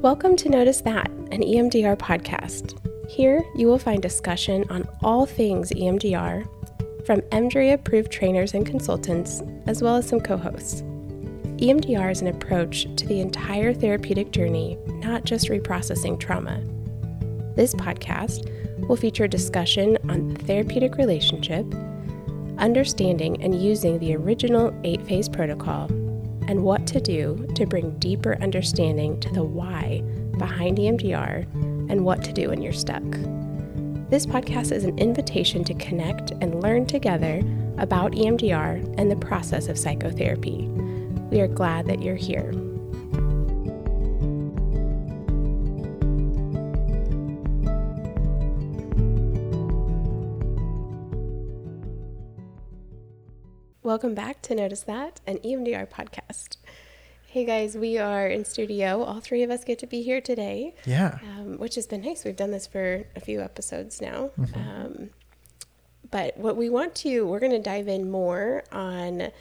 Welcome to Notice That, an EMDR podcast. Here, you will find discussion on all things EMDR from EMDRIA approved trainers and consultants, as well as some co hosts. EMDR is an approach to the entire therapeutic journey, not just reprocessing trauma. This podcast will feature discussion on the therapeutic relationship, understanding and using the original eight phase protocol, and what to do to bring deeper understanding to the why behind EMDR and what to do when you're stuck. This podcast is an invitation to connect and learn together about EMDR and the process of psychotherapy. We are glad that you're here. Welcome back to Notice That, an EMDR podcast. Hey guys, we are in studio. All three of us get to be here today, Yeah. um, which has been nice. We've done this for a few episodes now. Um, but what we want to, we're going to dive in more on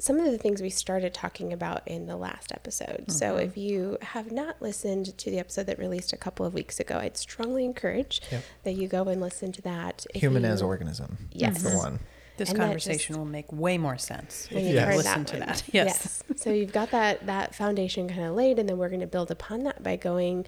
some of the things we started talking about in the last episode. So if you have not listened to the episode that released a couple of weeks ago, I'd strongly encourage Yep. that you go and listen to that. Human you- as organism. Yes. For one. This And conversation will make way more sense if you Yes. listen that to that. Yes. so you've got that that foundation kind of laid, and then we're going to build upon that by going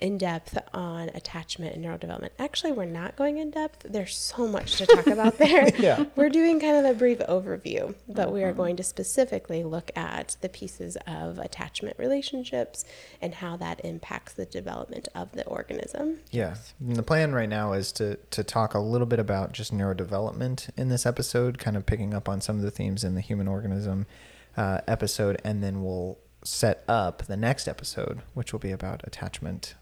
in depth on attachment and neurodevelopment. Actually, we're not going in depth. There's so much to talk about there. Yeah. We're doing kind of a brief overview, but we Mm-hmm. are going to specifically look at the pieces of attachment relationships and how that impacts the development of the organism. Yeah. And the plan right now is to, to talk a little bit about just neurodevelopment in this episode, kind of picking up on some of the themes in the human organism uh, episode, and then we'll set up the next episode, which will be about attachment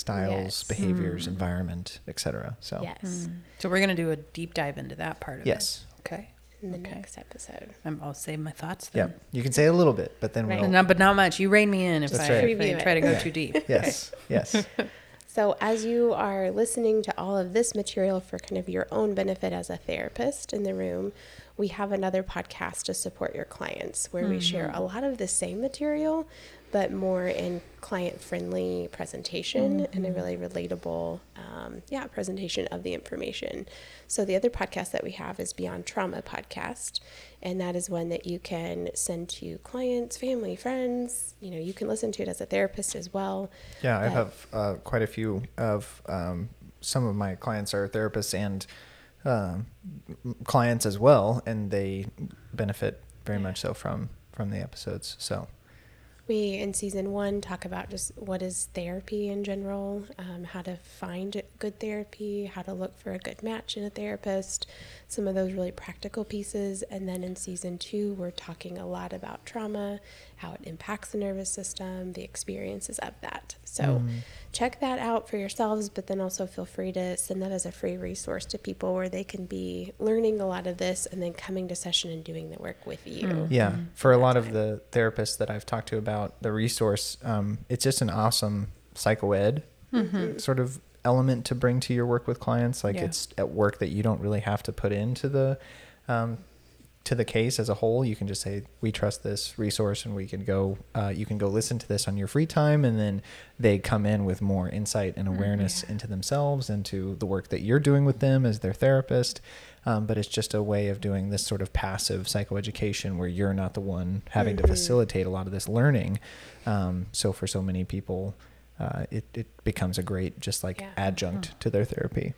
styles, Yes. behaviors, mm. environment, etc. So Yes, mm. So we're going to do a deep dive into that part of Yes. it. Okay. in the Okay. next episode. I'm, I'll save my thoughts yeah, you can say a little bit, but then Right. we'll No, but not much. You rein me in if, That's I, right. if I try to go Yeah. too deep. yes, yes, So, as you are listening to all of this material for kind of your own benefit as a therapist in the room, we have another podcast to support your clients where we share mm-hmm. a lot of the same material, but more in client friendly presentation and a really relatable, um, yeah, presentation of the information. So, the other podcast that we have is Beyond Trauma Podcast, and that is one that you can send to clients, family, friends. You know, you can listen to it as a therapist as well. Yeah, I have uh, quite a few of um, some of my clients are therapists and um, m- clients as well, and they benefit very much so from from the episodes. So We in season one talk about just what is therapy in general, um, how to find good therapy, how to look for a good match in a therapist, some of those really practical pieces. And then in season two, we're talking a lot about trauma, how it impacts the nervous system, the experiences of that. So check that out for yourselves, but then also feel free to send that as a free resource to people where they can be learning a lot of this and then coming to session and doing the work with you. yeah, for a lot of the therapists that I've talked to about the resource, um, it's just an awesome psychoed sort of element to bring to your work with clients. Like Yeah. it's at work that you don't really have to put into the um, to the case as a whole. You can just say, "We trust this resource, and we can go. Uh, you can go listen to this on your free time." And then they come in with more insight and awareness into themselves, into the work that you're doing with them as their therapist. Um, but it's just a way of doing this sort of passive psychoeducation where you're not the one having to facilitate a lot of this learning. Um, so for so many people, uh, it, it becomes a great just like Yeah. adjunct to their therapy.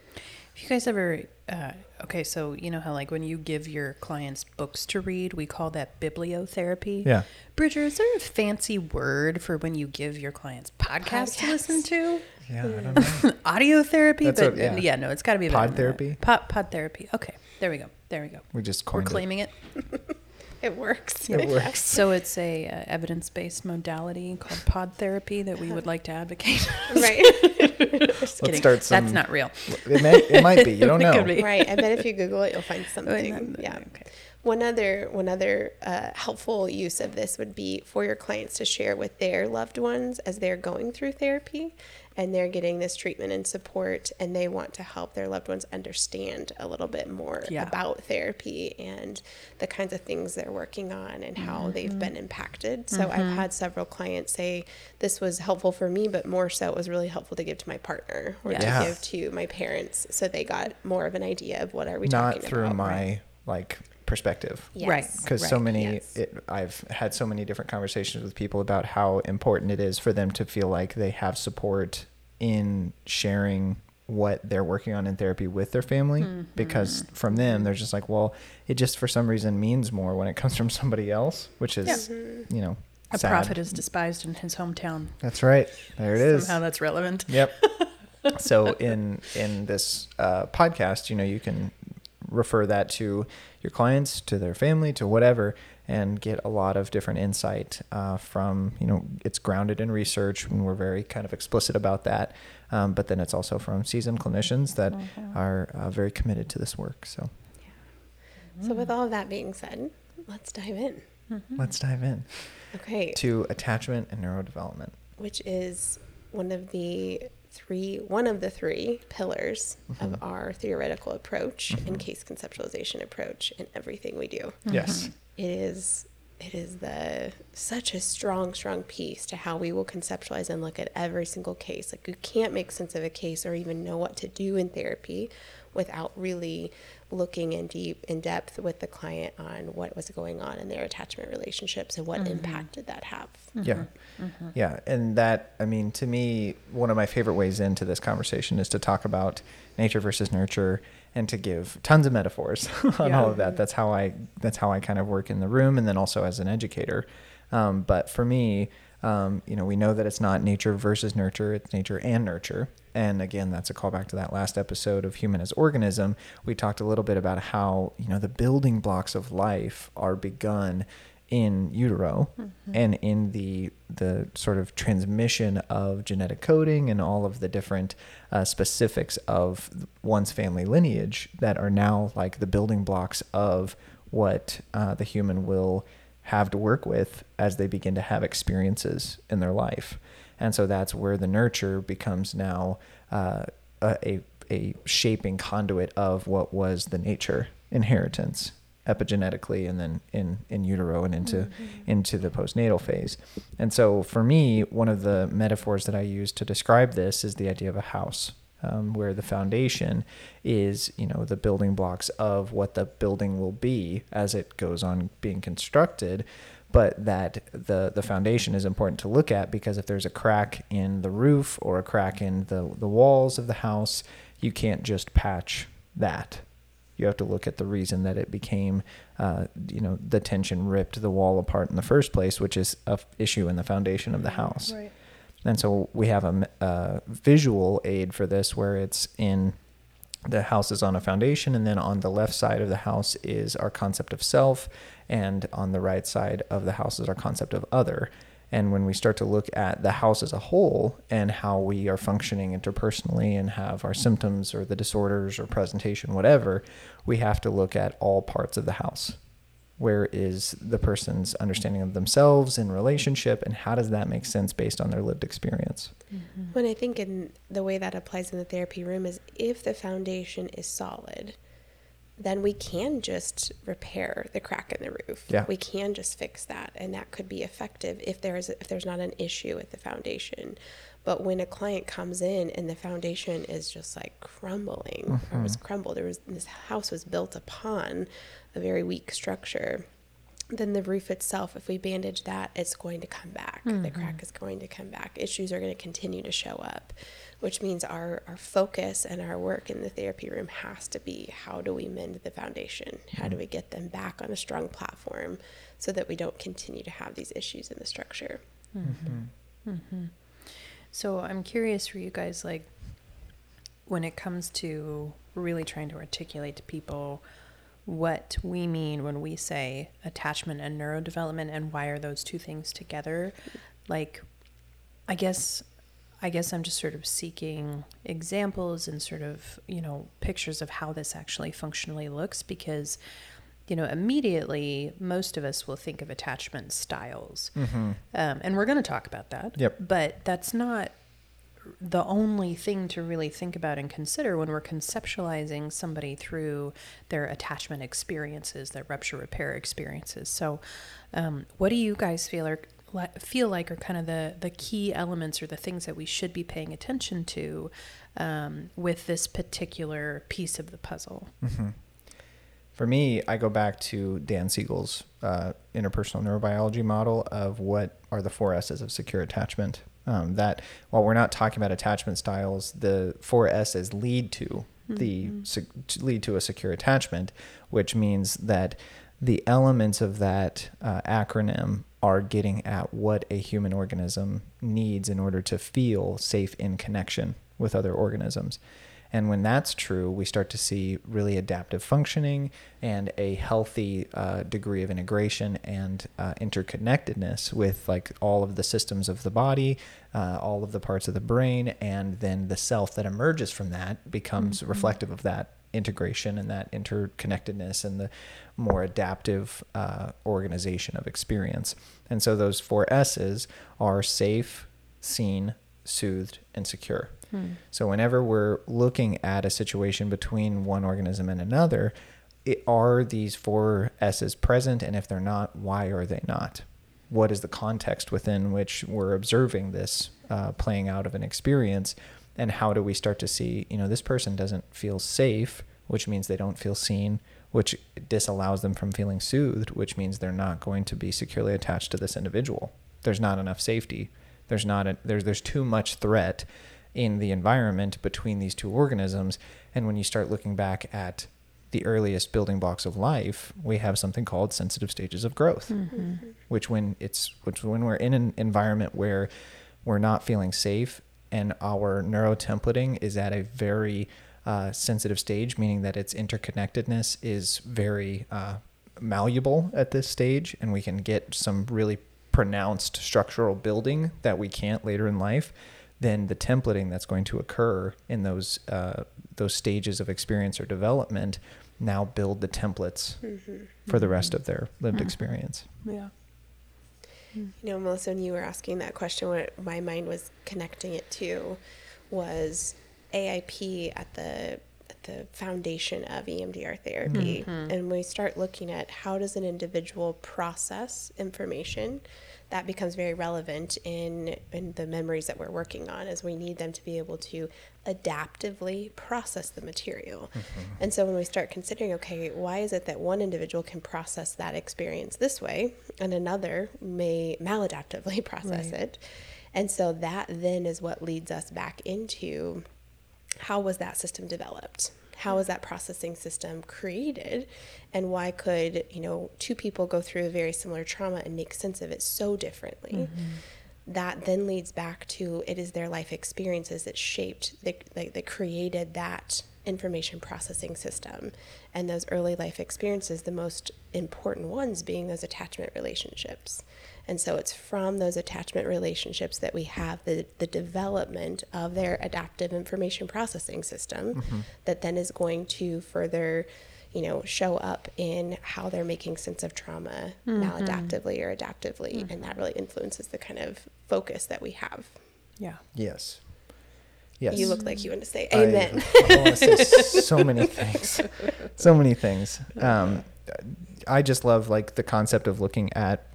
If you guys ever, uh, okay, so you know how like when you give your clients books to read, we call that bibliotherapy. Yeah. Bridger, is there a fancy word for when you give your clients podcasts to listen to? Yeah, I don't know. Audio therapy, That's but what- yeah. yeah. no, it's got to be Pod therapy? Pod, pod therapy. Okay, there we go. There we go. We just We're coined claiming it. It works. It works. So it's a uh, evidence-based modality called pod therapy that we would like to advocate. right. Just Let's kidding. start some- That's not real. It, may, it might be. You don't know. be. right. I bet if you Google it, you'll find Oh, something. Yeah. Okay. One other one other uh, helpful use of this would be for your clients to share with their loved ones as they're going through therapy and they're getting this treatment and support and they want to help their loved ones understand a little bit more Yeah. about therapy and the kinds of things they're working on and how mm-hmm. they've been impacted. So I've mm-hmm. had several clients say this was helpful for me, but more so it was really helpful to give to my partner or Yeah. to Yeah. give to my parents so they got more of an idea of what are we Not talking through about. my like perspective. Right. because so many Yes. it, i've had so many different conversations with people about how important it is for them to feel like they have support in sharing what they're working on in therapy with their family because from them they're just like well it just for some reason means more when it comes from somebody else which is you know A sad. prophet is despised in his hometown. that's right there it is Somehow that's relevant. Yep. so in in this uh, podcast, you know, you can refer that to your clients, to their family, to whatever, and get a lot of different insight uh, from you know it's grounded in research, and we're very kind of explicit about that. Um, but then it's also from seasoned clinicians that are uh, very committed to this work. So So, with all of that being said, let's dive in. let's dive in Okay. to attachment and neurodevelopment. Which is one of the three, one of the three pillars Mm-hmm. of our theoretical approach and case conceptualization approach in everything we do. Yes. It is. It is the such a strong, strong piece to how we will conceptualize and look at every single case. Like you can't make sense of a case or even know what to do in therapy without really looking in deep in depth with the client on what was going on in their attachment relationships and what mm-hmm. impact did that have. Mm-hmm. Yeah. Mm-hmm. Yeah. And that, I mean, to me, one of my favorite ways into this conversation is to talk about nature versus nurture and to give tons of metaphors on Yeah. all of that. That's how I, that's how I kind of work in the room and then also as an educator. Um, but for me, um, you know, we know that it's not nature versus nurture, it's nature and nurture. And again, that's a callback to that last episode of Human as Organism. We talked a little bit about how, you know, the building blocks of life are begun in utero and in the the sort of transmission of genetic coding and all of the different uh, specifics of one's family lineage that are now like the building blocks of what uh, the human will have to work with as they begin to have experiences in their life and so that's where the nurture becomes now uh, a, a a shaping conduit of what was the nature inheritance epigenetically and then in in utero and into into the postnatal phase. And so for me, one of the metaphors that I use to describe this is the idea of a house. Um, where the foundation is, you know, the building blocks of what the building will be as it goes on being constructed, but that the the foundation is important to look at because if there's a crack in the roof or a crack in the the walls of the house, you can't just patch that you have to look at the reason that it became, uh, you know, the tension ripped the wall apart in the first place, which is a issue in the foundation of the house. Right. And so we have a, uh, visual aid for this where it's in the house is on a foundation, and then on the left side of the house is our concept of self, and on the right side of the house is our concept of other. And when we start to look at the house as a whole and how we are functioning interpersonally and have our symptoms or the disorders or presentation, whatever, we have to look at all parts of the house. Where is the person's understanding of themselves in relationship, and how does that make sense based on their lived experience? Mm-hmm. When I think in the way that applies in the therapy room is if the foundation is solid, then we can just repair the crack in the roof. Yeah. We can just fix that and that could be effective if there is if there's not an issue with the foundation. But when a client comes in and the foundation is just like crumbling or mm-hmm. was crumbled, there was this house was built upon a very weak structure then the roof itself, if we bandage that, it's going to come back. The mm-hmm. crack is going to come back. Issues are going to continue to show up, which means our, our focus and our work in the therapy room has to be how do we mend the foundation? How do we get them back on a strong platform so that we don't continue to have these issues in the structure? Mm-hmm. Mm-hmm. So I'm curious for you guys, like, when it comes to really trying to articulate to people what we mean when we say attachment and neurodevelopment and why are those two things together like i guess i guess i'm just sort of seeking examples and sort of you know pictures of how this actually functionally looks because you know, immediately most of us will think of attachment styles. Mm-hmm. Um, and we're going to talk about that. Yep. But that's not the only thing to really think about and consider when we're conceptualizing somebody through their attachment experiences, their rupture repair experiences. So, um, what do you guys feel are feel like are kind of the the key elements or the things that we should be paying attention to um, with this particular piece of the puzzle? Mm-hmm. For me, I go back to Dan Siegel's uh, interpersonal neurobiology model of what are the four S's of secure attachment. Um, that while we're not talking about attachment styles, the four S's lead to the se- to lead to a secure attachment, which means that the elements of that uh, acronym are getting at what a human organism needs in order to feel safe in connection with other organisms. And when that's true, we start to see really adaptive functioning and a healthy uh, degree of integration and uh, interconnectedness with like all of the systems of the body, uh, all of the parts of the brain, and then the self that emerges from that becomes Mhm. reflective of that integration and that interconnectedness and the more adaptive uh, organization of experience. And so those four S's are safe, seen, soothed, and secure. Hmm. So whenever we're looking at a situation between one organism and another, it, are these four S's present? And if they're not, why are they not? What is the context within which we're observing this uh, playing out of an experience? And how do we start to see, you know, this person doesn't feel safe, which means they don't feel seen, which disallows them from feeling soothed, which means they're not going to be securely attached to this individual. There's not enough safety. There's not a, there's there's too much threat in the environment between these two organisms. And when you start looking back at the earliest building blocks of life, we have something called sensitive stages of growth, Mhm. which when it's which when we're in an environment where we're not feeling safe and our neurotemplating is at a very uh, sensitive stage, meaning that its interconnectedness is very uh, malleable at this stage, and we can get some really pronounced structural building that we can't later in life then the templating that's going to occur in those uh, those stages of experience or development now build the templates Mhm. for the rest of their lived Mhm. experience. Yeah. You know, Melissa, when you were asking that question, what my mind was connecting it to was AIP at the at the foundation of EMDR therapy. Mhm. And we start looking at how does an individual process information, that becomes very relevant in in the memories that we're working on as we need them to be able to adaptively process the material. And so when we start considering, okay, why is it that one individual can process that experience this way and another may maladaptively process Right. it? And so that then is what leads us back into how was that system developed? How was that processing system created? And why could, you know, two people go through a very similar trauma and make sense of it so differently? Mm-hmm. That then leads back to it is their life experiences that shaped, that, that, that created that information processing system. And those early life experiences, the most important ones being those attachment relationships. And so it's from those attachment relationships that we have the, the development of their adaptive information processing system mm-hmm. that then is going to further, you know, show up in how they're making sense of trauma maladaptively mm-hmm. or adaptively. Mm-hmm. And that really influences the kind of focus that we have. Yeah. Yes. Yes. You look like you want to say amen. I, want to say so many things. So many things. Um, I just love like the concept of looking at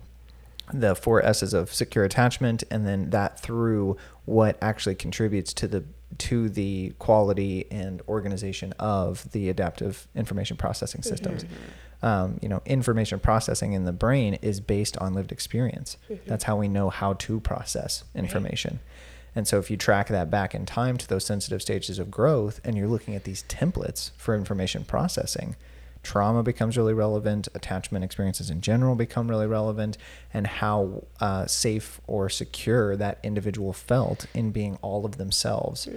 the four S's of secure attachment and then that through what actually contributes to the to the quality and organization of the adaptive information processing systems. Um, you know, information processing in the brain is based on lived experience. That's how we know how to process information. And so if you track that back in time to those sensitive stages of growth and you're looking at these templates for information processing, trauma becomes really relevant, attachment experiences in general become really relevant, and how uh, safe or secure that individual felt in being all of themselves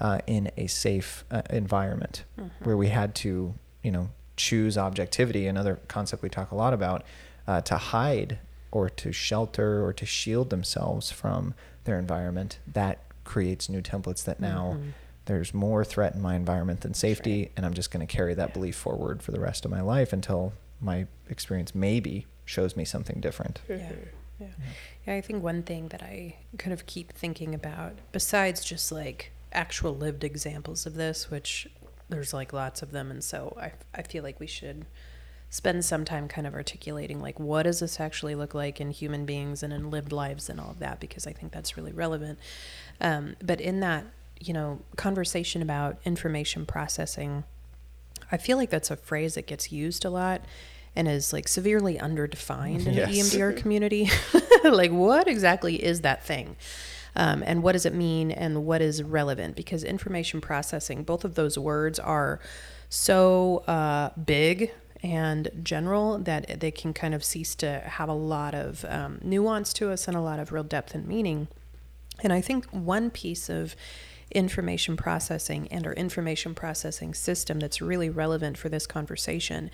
uh, in a safe uh, environment where we had to, you know, choose objectivity, another concept we talk a lot about, uh, to hide or to shelter or to shield themselves from their environment. That creates new templates that now Mhm. There's more threat in my environment than safety, and I'm just going to carry that belief forward for the rest of my life until my experience maybe shows me something different. Yeah. Yeah. Yeah, I think one thing that I kind of keep thinking about, besides just like actual lived examples of this, which there's like lots of them, and so I, I feel like we should spend some time kind of articulating like what does this actually look like in human beings and in lived lives and all of that, because I think that's really relevant. Um, but in that, you know, conversation about information processing, I feel like that's a phrase that gets used a lot and is like severely underdefined in Yes. the EMDR community. like, what exactly is that thing? Um, and what does it mean and what is relevant? Because information processing, both of those words are so uh, big and general that they can kind of cease to have a lot of um, nuance to us and a lot of real depth and meaning. And I think one piece of information processing and our information processing system that's really relevant for this conversation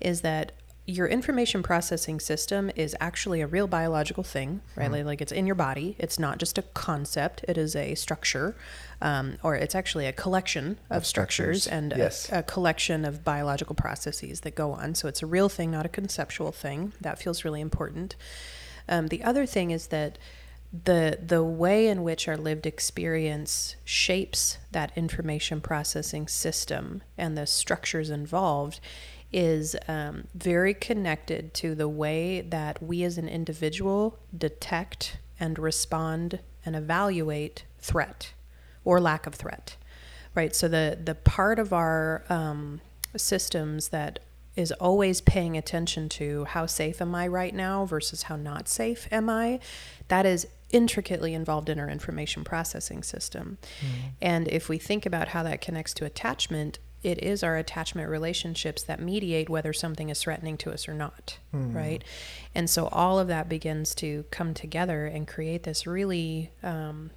is that your information processing system is actually a real biological thing, right? Like, like it's in your body. It's not just a concept. It is a structure, um, or it's actually a collection of, Of structures, structures. and a- a, collection of biological processes that go on. So it's a real thing, not a conceptual thing. That feels really important. Um, the other thing is that the the way in which our lived experience shapes that information processing system and the structures involved is um, very connected to the way that we as an individual detect and respond and evaluate threat or lack of threat right? So the the part of our um, systems that is always paying attention to how safe am I right now versus how not safe am I, that is intricately involved in our information processing system. And if we think about how that connects to attachment, it is our attachment relationships that mediate whether something is threatening to us or not, right? And so all of that begins to come together and create this really um,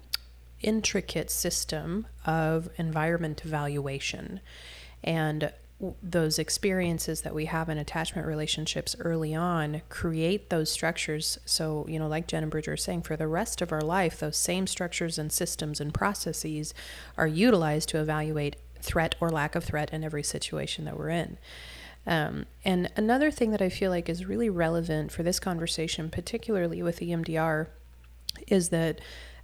intricate system of environment evaluation. And those experiences that we have in attachment relationships early on create those structures. So, you know, like Jen and Bridger are saying, for the rest of our life, those same structures and systems and processes are utilized to evaluate threat or lack of threat in every situation that we're in. Um, and another thing that I feel like is really relevant for this conversation, particularly with EMDR, is that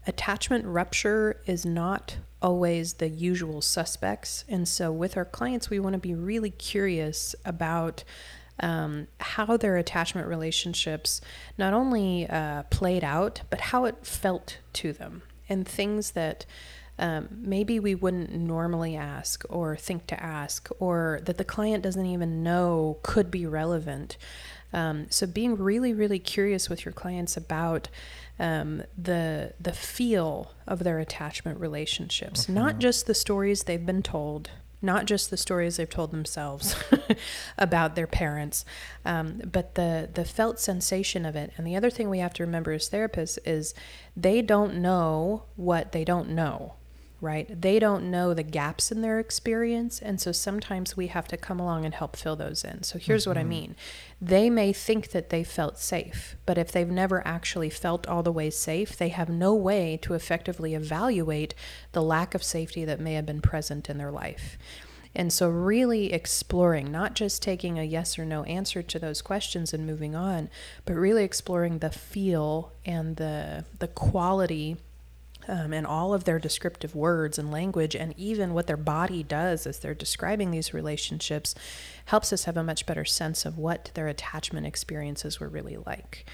attachment rupture is not always the usual suspects. And so, with our clients, we want to be really curious about um, how their attachment relationships not only uh, played out, but how it felt to them and things that. Um, maybe we wouldn't normally ask or think to ask, or that the client doesn't even know could be relevant. Um, so being really, really curious with your clients about um, the the feel of their attachment relationships, not just the stories they've been told, not just the stories they've told themselves about their parents, um, but the the felt sensation of it. And the other thing we have to remember as therapists is they don't know what they don't know right? They don't know the gaps in their experience. And so sometimes we have to come along and help fill those in. So here's what I mm-hmm. mean they may think that they felt safe, but if they've never actually felt all the way safe, they have no way to effectively evaluate the lack of safety that may have been present in their life. And so, really exploring, not just taking a yes or no answer to those questions and moving on, but really exploring the feel and the the quality um, and all of their descriptive words and language, and even what their body does as they're describing these relationships, helps us have a much better sense of what their attachment experiences were really like.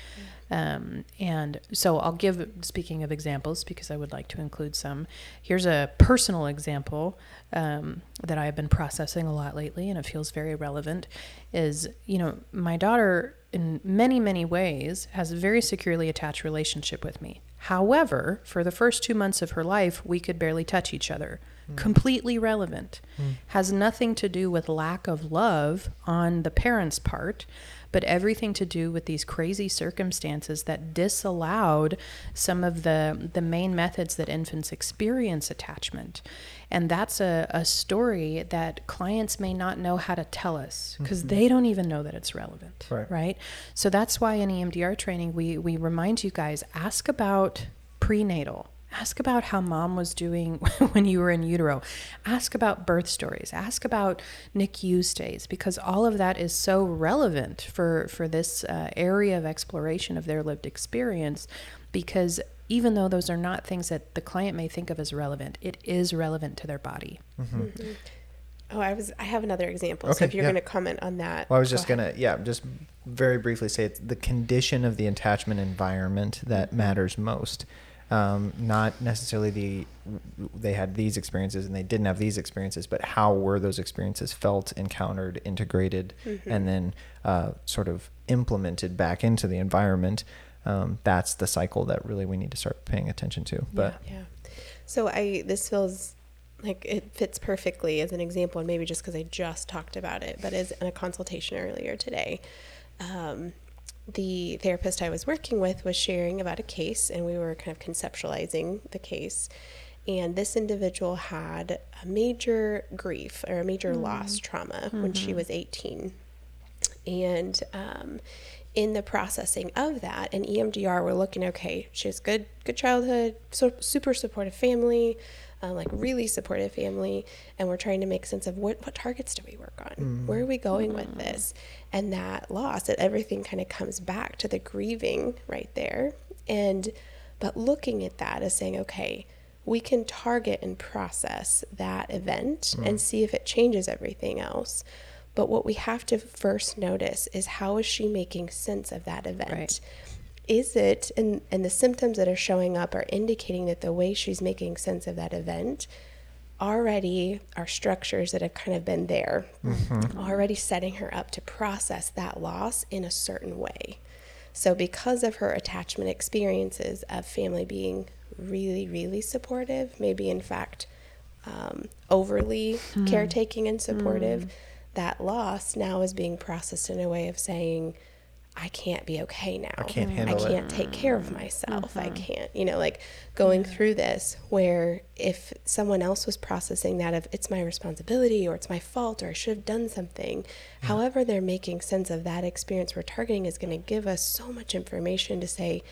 Um, and so I'll give, speaking of examples, because I would like to include some. Here's a personal example um, that I've been processing a lot lately, and it feels very relevant. Is you know my daughter in many many ways has a very securely attached relationship with me. However, for the first two months of her life, we could barely touch each other. Completely relevant. Has nothing to do with lack of love on the parents' part, but everything to do with these crazy circumstances that disallowed some of the, the main methods that infants experience attachment. And that's a, a story that clients may not know how to tell us because mm-hmm. they don't even know that it's relevant. Right. right? So that's why in EMDR training, we, we remind you guys ask about prenatal Ask about how mom was doing when you were in utero. Ask about birth stories. Ask about NICU stays because all of that is so relevant for for this uh, area of exploration of their lived experience. Because even though those are not things that the client may think of as relevant, it is relevant to their body. Mm-hmm. Mm-hmm. Oh, I was. I have another example. so Okay, if you're yeah. going to comment on that, Well, I was go just gonna, yeah, just very briefly say it's the condition of the attachment environment that Mm-hmm. matters most. Um, not necessarily the they had these experiences and they didn't have these experiences, but how were those experiences felt, encountered, integrated, Mm-hmm. and then uh, sort of implemented back into the environment. Um, that's the cycle that really we need to start paying attention to. But Yeah. So I this feels like it fits perfectly as an example, and maybe just because I just talked about it, but as in a consultation earlier today, um, the therapist I was working with was sharing about a case, and we were kind of conceptualizing the case. And this individual had a major grief or a major loss trauma when she was 18 and um, in the processing of that in emdr we're looking okay she has good good childhood so super supportive family uh, like really supportive family and we're trying to make sense of what, what targets do we work on? Where are we going with this? And that loss that everything kind of comes back to the grieving right there. And but looking at that as saying okay we can target and process that event and see if it changes everything else. But what we have to first notice is how is she making sense of that event? Right. Is it and and the symptoms that are showing up are indicating that the way she's making sense of that event already are structures that have kind of been there, mm-hmm. already setting her up to process that loss in a certain way. So, because of her attachment experiences of family being really, really supportive, maybe in fact um, overly hmm. caretaking and supportive, hmm. that loss now is being processed in a way of saying, I can't be okay now. I can't mm-hmm. handle I can't take care of mm-hmm. myself. I mm-hmm. can't, you know, like going through this where if someone else was processing that of it's my responsibility or it's my fault or I should have done something, however they're making sense of that experience we're targeting is going to give us so much information to say,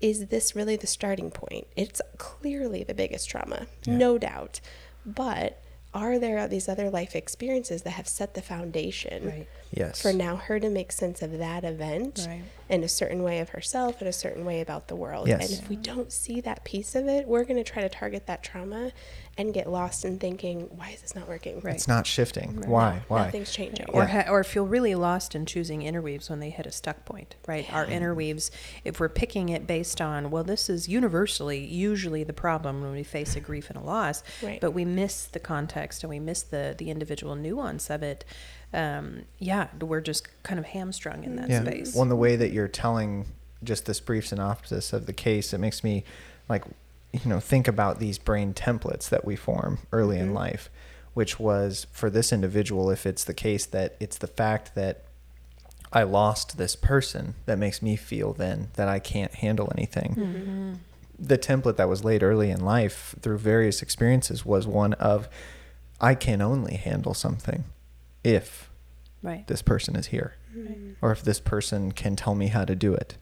is this really the starting point? It's clearly the biggest trauma, no doubt. But are there these other life experiences that have set the foundation Right. Yes, for now her to make sense of that event Right. in a certain way of herself and a certain way about the world. Yes. And if we don't see that piece of it, we're going to try to target that trauma and get lost in thinking, why is this not working? Right. it's not shifting. Why? Why? Nothing's changing. or Yeah. ha- or feel really lost in choosing interweaves when they hit a stuck point, right? Our interweaves, if we're picking it based on, well, this is universally usually the problem when we face a grief and a loss, Right. but we miss the context and we miss the the individual nuance of it. Um, yeah, we're just kind of hamstrung in that yeah. space. Well, the way that you're telling just this brief synopsis of the case, it makes me like, you know, think about these brain templates that we form early in life, which was for this individual, if it's the case that it's the fact that I lost this person that makes me feel then that I can't handle anything. The template that was laid early in life through various experiences was one of I can only handle something if right. this person is here or if this person can tell me how to do it.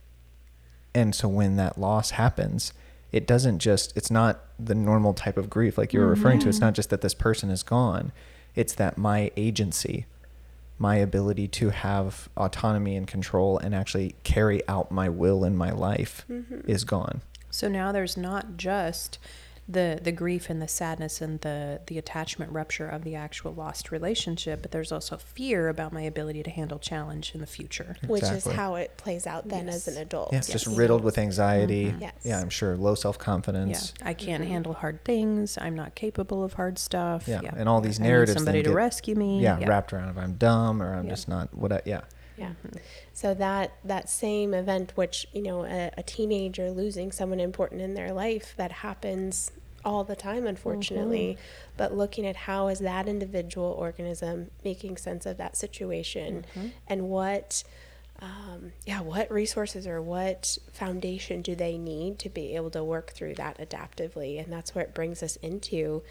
And so when that loss happens, it doesn't just it's not the normal type of grief like you were referring to. It's mm-hmm. not just that this person is gone. It's that my agency, my ability to have autonomy and control and actually carry out my will in my life mm-hmm. is gone. So now there's not just the the grief and the sadness and the the attachment rupture of the actual lost relationship, but there's also fear about my ability to handle challenge in the future. Which is how it plays out then as an adult. Yeah, it's just riddled with anxiety. Mm-hmm. Yes. Yeah, I'm sure low self-confidence Yeah, confidence. I can't handle hard things. I'm not capable of hard stuff. Yeah, and all these I need narratives somebody to get- rescue me. Yeah, wrapped around if I'm dumb or I'm Yeah. just not what I, yeah. Yeah. So that that same event, which you know, a, a teenager losing someone important in their life, that happens all the time, unfortunately. But looking at how is that individual organism making sense of that situation, and what, um, yeah, what resources or what foundation do they need to be able to work through that adaptively? And that's where it brings us into.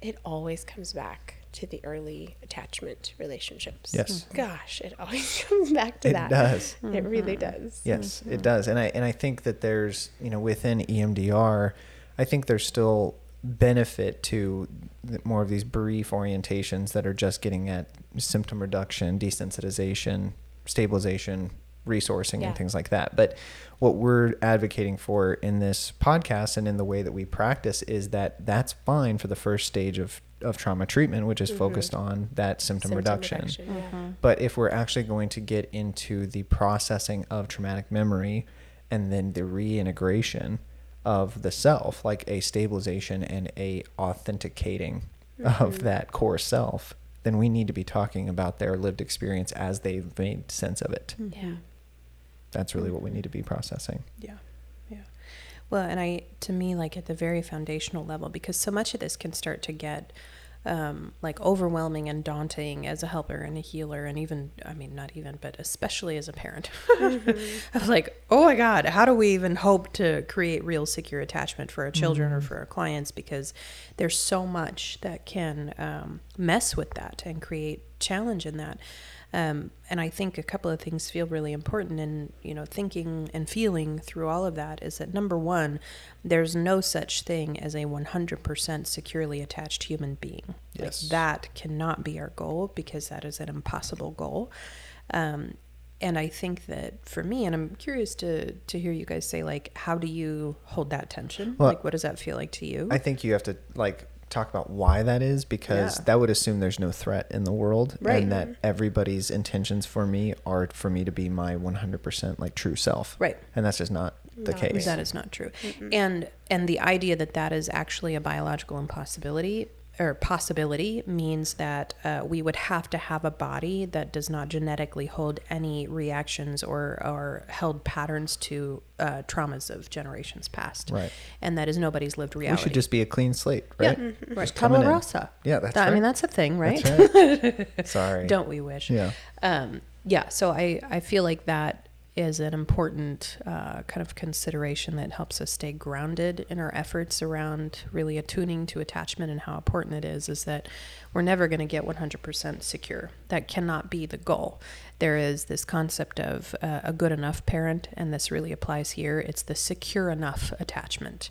It always comes back to the early attachment relationships. Yes. Mm-hmm. Gosh, it always comes back to It that. does. It really mm-hmm. does. Yes, it mm-hmm. does, and I and I think that there's you know within EMDR, I think there's still benefit to more of these brief orientations that are just getting at symptom reduction, desensitization, stabilization, resourcing, Yeah. and things like that. But what we're advocating for in this podcast and in the way that we practice is that that's fine for the first stage of, of trauma treatment, which is Mhm. focused on that symptom, reduction. yeah. But if we're actually going to get into the processing of traumatic memory and then the reintegration of the self, like a stabilization and a authenticating of Mhm. that core self, then we need to be talking about their lived experience as they've made sense of it. Yeah. That's really what we need to be processing. Yeah. Yeah. Well, and I, to me, like at the very foundational level, because so much of this can start to get um, like overwhelming and daunting as a helper and a healer, and even, I mean, not even, but especially as a parent. of like, oh my God, how do we even hope to create real secure attachment for our children or Mhm. for our clients? Because there's so much that can um, mess with that and create challenge in that. Um, and I think a couple of things feel really important in you know thinking and feeling through all of that is that number one, there's no such thing as a 100% securely attached human being. Yes. Like that cannot be our goal because that is an impossible goal. Um, and I think that for me, and I'm curious to to hear you guys say like, how do you hold that tension? Well, like, what does that feel like to you? I think you have to like talk about why that is because Yeah. that would assume there's no threat in the world Right. and that everybody's intentions for me are for me to be my 100% like true self. right. And that's just not the No. case. That is not true. Mm-mm. And and the idea that that is actually a biological impossibility or possibility means that uh, we would have to have a body that does not genetically hold any reactions or or held patterns to uh, traumas of generations past, Right. and that is nobody's lived reality. We should just be a clean slate, yeah, right? Mhm. right. Tabula rasa. Yeah, that's That- right. I mean, that's a thing, right? That's Sorry. Don't we wish? Yeah. um, yeah so I, I feel like that is an important uh, kind of consideration that helps us stay grounded in our efforts around really attuning to attachment and how important it is is that we're never going to get 100% secure. That cannot be the goal. There is this concept of uh, a good enough parent and this really applies here. It's the secure enough attachment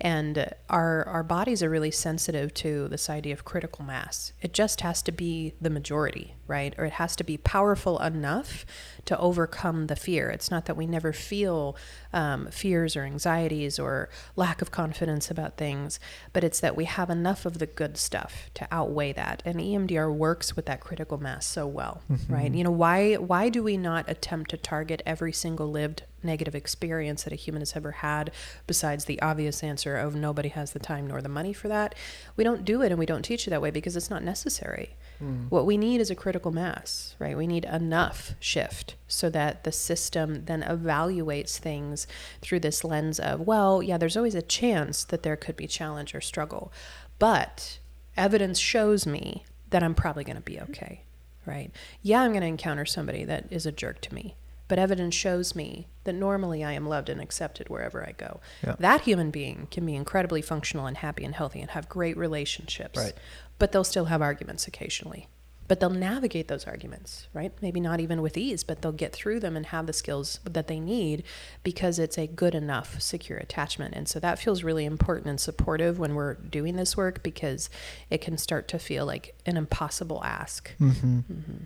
and our our bodies are really sensitive to this idea of critical mass. It just has to be the majority, right? Or it has to be powerful enough to overcome the fear. It's not that we never feel um, fears or anxieties or lack of confidence about things, but it's that we have enough of the good stuff to outweigh that. And EMDR works with that critical mass so well, right? You know why why do we not attempt to target every single lived negative experience that a human has ever had besides the obvious answer of nobody has the time nor the money for that we don't do it and we don't teach it that way because it's not necessary. Mm. what we need is a critical mass right? We need enough shift so that the system then evaluates things through this lens of well yeah there's always a chance that there could be challenge or struggle but evidence shows me that i'm probably going to be okay right? Yeah i'm going to encounter somebody that is a jerk to me but evidence shows me that normally I am loved and accepted wherever I go. Yeah. That human being can be incredibly functional and happy and healthy and have great relationships. Right. But they'll still have arguments occasionally. But they'll navigate those arguments, right? Maybe not even with ease, but they'll get through them and have the skills that they need because it's a good enough secure attachment. And so that feels really important and supportive when we're doing this work because it can start to feel like an impossible ask. Mm-hmm. hmm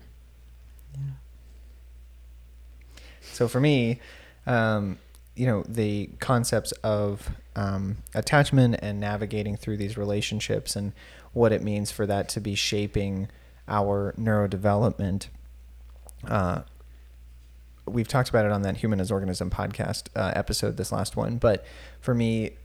So for me, um, you know, the concepts of um, attachment and navigating through these relationships and what it means for that to be shaping our neurodevelopment. Uh, we've talked about it on that Human as Organism podcast uh, episode, this last one. But for me,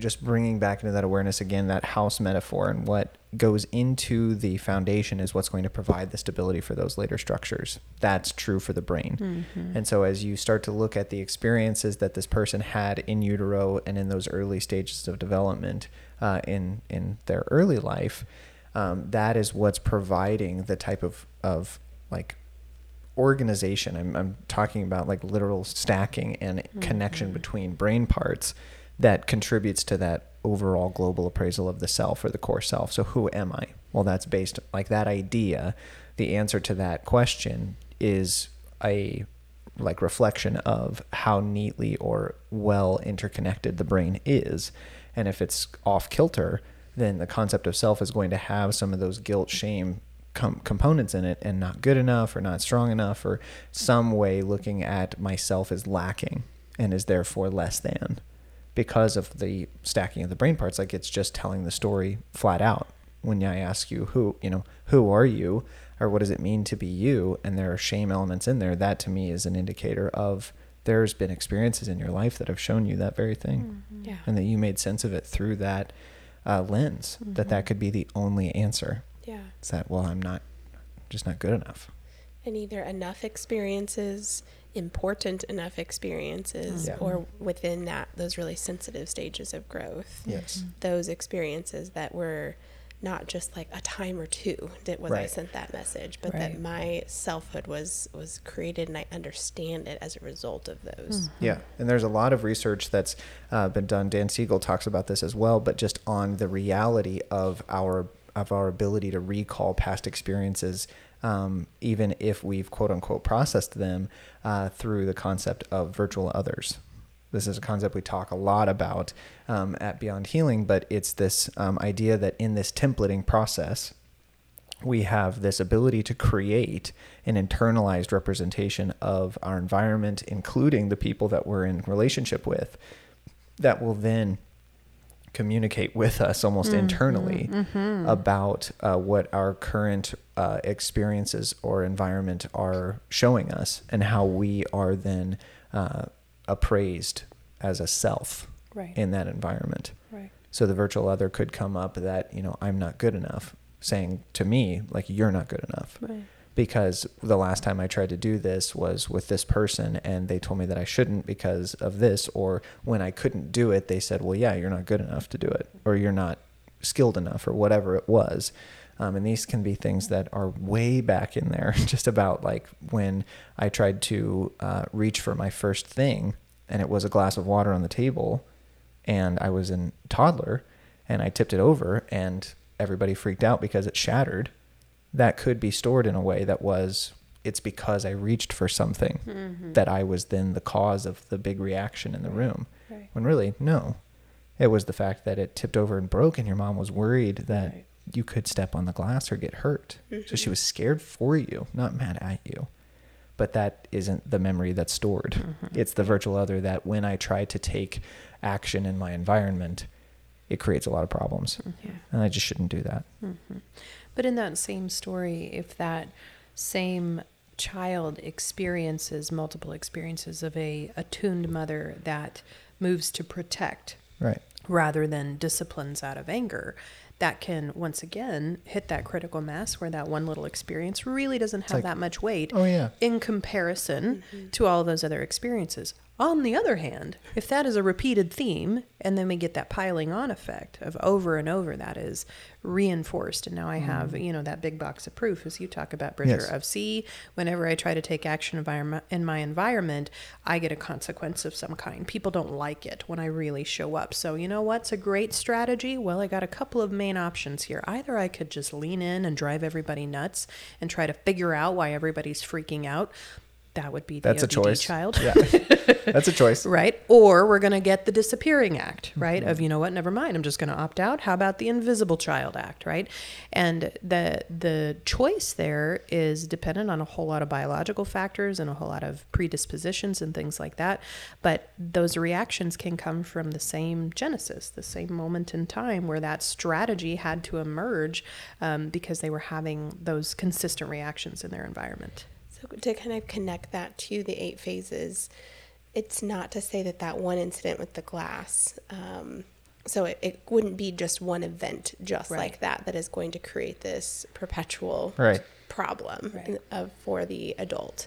just bringing back into that awareness again, that house metaphor and what goes into the foundation is what's going to provide the stability for those later structures. That's true for the brain. Mhm. And so, as you start to look at the experiences that this person had in utero and in those early stages of development uh, in in their early life, um, that is what's providing the type of of like organization. I'm I'm talking about like literal stacking and connection Mhm. between brain parts that contributes to that overall global appraisal of the self or the core self. So who am I? Well, that's based like that idea. The answer to that question is a like reflection of how neatly or well interconnected the brain is. And if it's off kilter, then the concept of self is going to have some of those guilt, shame com- components in it and not good enough or not strong enough or some way looking at myself as lacking and is therefore less than because of the stacking of the brain parts like it's just telling the story flat out. When i ask you who you know who are you or what does it mean to be you and there are shame elements in there that to me is an indicator of there's been experiences in your life that have shown you that very thing. Yeah. and that you made sense of it through that uh, lens that that could be the only answer. Yeah. it's that well i'm not just not good enough. And either enough experiences, important enough experiences, Yeah. or within that, those really sensitive stages of growth, yes those experiences that were not just like a time or two that was I sent that message, but Right. that my selfhood was was created and I understand it as a result of those. Yeah, and there's a lot of research that's uh, been done. Dan Siegel talks about this as well, but just on the reality of our of our ability to recall past experiences, um, even if we've quote unquote processed them uh, through the concept of virtual others. This is a concept we talk a lot about um, at Beyond Healing, but it's this um, idea that in this templating process, we have this ability to create an internalized representation of our environment, including the people that we're in relationship with, that will then communicate with us almost internally about uh, what our current uh, experiences or environment are showing us and how we are then uh, appraised as a self Right. in that environment. Right. So the virtual other could come up that, you know, I'm not good enough, saying to me, like, you're not good enough. Right. Because the last time I tried to do this was with this person and they told me that I shouldn't because of this. Or when I couldn't do it, they said, well, yeah, you're not good enough to do it. Or you're not skilled enough or whatever it was. Um, and these can be things that are way back in there, just about like when I tried to uh, reach for my first thing and it was a glass of water on the table and I was a toddler and I tipped it over and everybody freaked out because it shattered. That could be stored in a way that was it's because I reached for something Mm-hmm. that I was then the cause of the big reaction in the room. Right. When really, no. It was the fact that it tipped over and broke and your mom was worried that Right. you could step on the glass or get hurt. So she was scared for you, not mad at you. But that isn't the memory that's stored. Mm-hmm. It's the virtual other that when I try to take action in my environment, it creates a lot of problems. Yeah. And I just shouldn't do that. Mm-hmm. But in that same story, if that same child experiences multiple experiences of a attuned mother that moves to protect Right. rather than disciplines out of anger, that can once again hit that critical mass where that one little experience really doesn't have like, that much weight Oh, yeah. in comparison to all those other experiences. On the other hand, if that is a repeated theme, and then we get that piling on effect of over and over, that is reinforced. And now I mm-hmm. have, you know, that big box of proof, as you talk about, Bridger, Yes. of see, whenever I try to take action environment in my environment, I get a consequence of some kind. People don't like it when I really show up. So, you know what's a great strategy? Well, I got a couple of main options here. Either I could just lean in and drive everybody nuts and try to figure out why everybody's freaking out. That would be the That's a ODD choice. child. Yeah. That's a choice. Right? Or we're going to get the disappearing act, right? Mm-hmm. Of, you know what, never mind, I'm just going to opt out. How about the invisible child act, right? And the the choice there is dependent on a whole lot of biological factors and a whole lot of predispositions and things like that. But those reactions can come from the same genesis, the same moment in time where that strategy had to emerge um, because they were having those consistent reactions in their environment. So to kind of connect that to the eight phases, it's not to say that that one incident with the glass. Um, so it, it wouldn't be just one event just Right. like that that is going to create this perpetual Right. problem Right. of for the adult.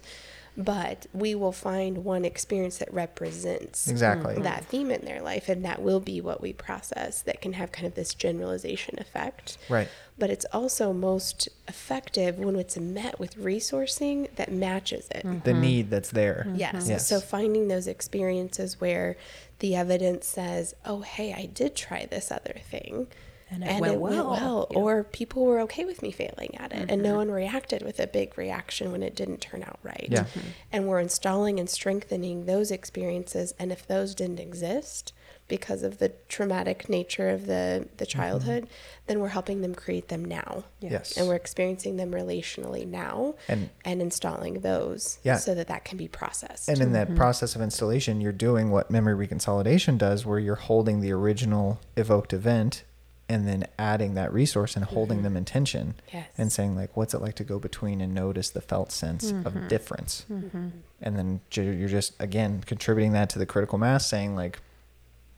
But we will find one experience that represents Exactly. that theme in their life, and that will be what we process that can have kind of this generalization effect Right. but it's also most effective when it's met with resourcing that matches it. The mm-hmm. need that's there. Mm-hmm. Yes. Yes. So finding those experiences where the evidence says, "Oh, hey, I did try this other thing." And it went well." Yeah. Mm-hmm. Or people were okay with me failing at it, and no one reacted with a big reaction when it didn't turn out right. Yeah. And we're installing and strengthening those experiences. And if those didn't exist, because of the traumatic nature of the the childhood, then we're helping them create them now. Yeah. Yes. And we're experiencing them relationally now And and installing those Yeah. so that that can be processed. And in Mm-hmm. that process of installation, you're doing what memory reconsolidation does, where you're holding the original evoked event and then adding that resource and holding mm-hmm. them in tension Yes. and saying, like, what's it like to go between and notice the felt sense Mm-hmm. of difference? Mm-hmm. And then you're just, again, contributing that to the critical mass, saying, like,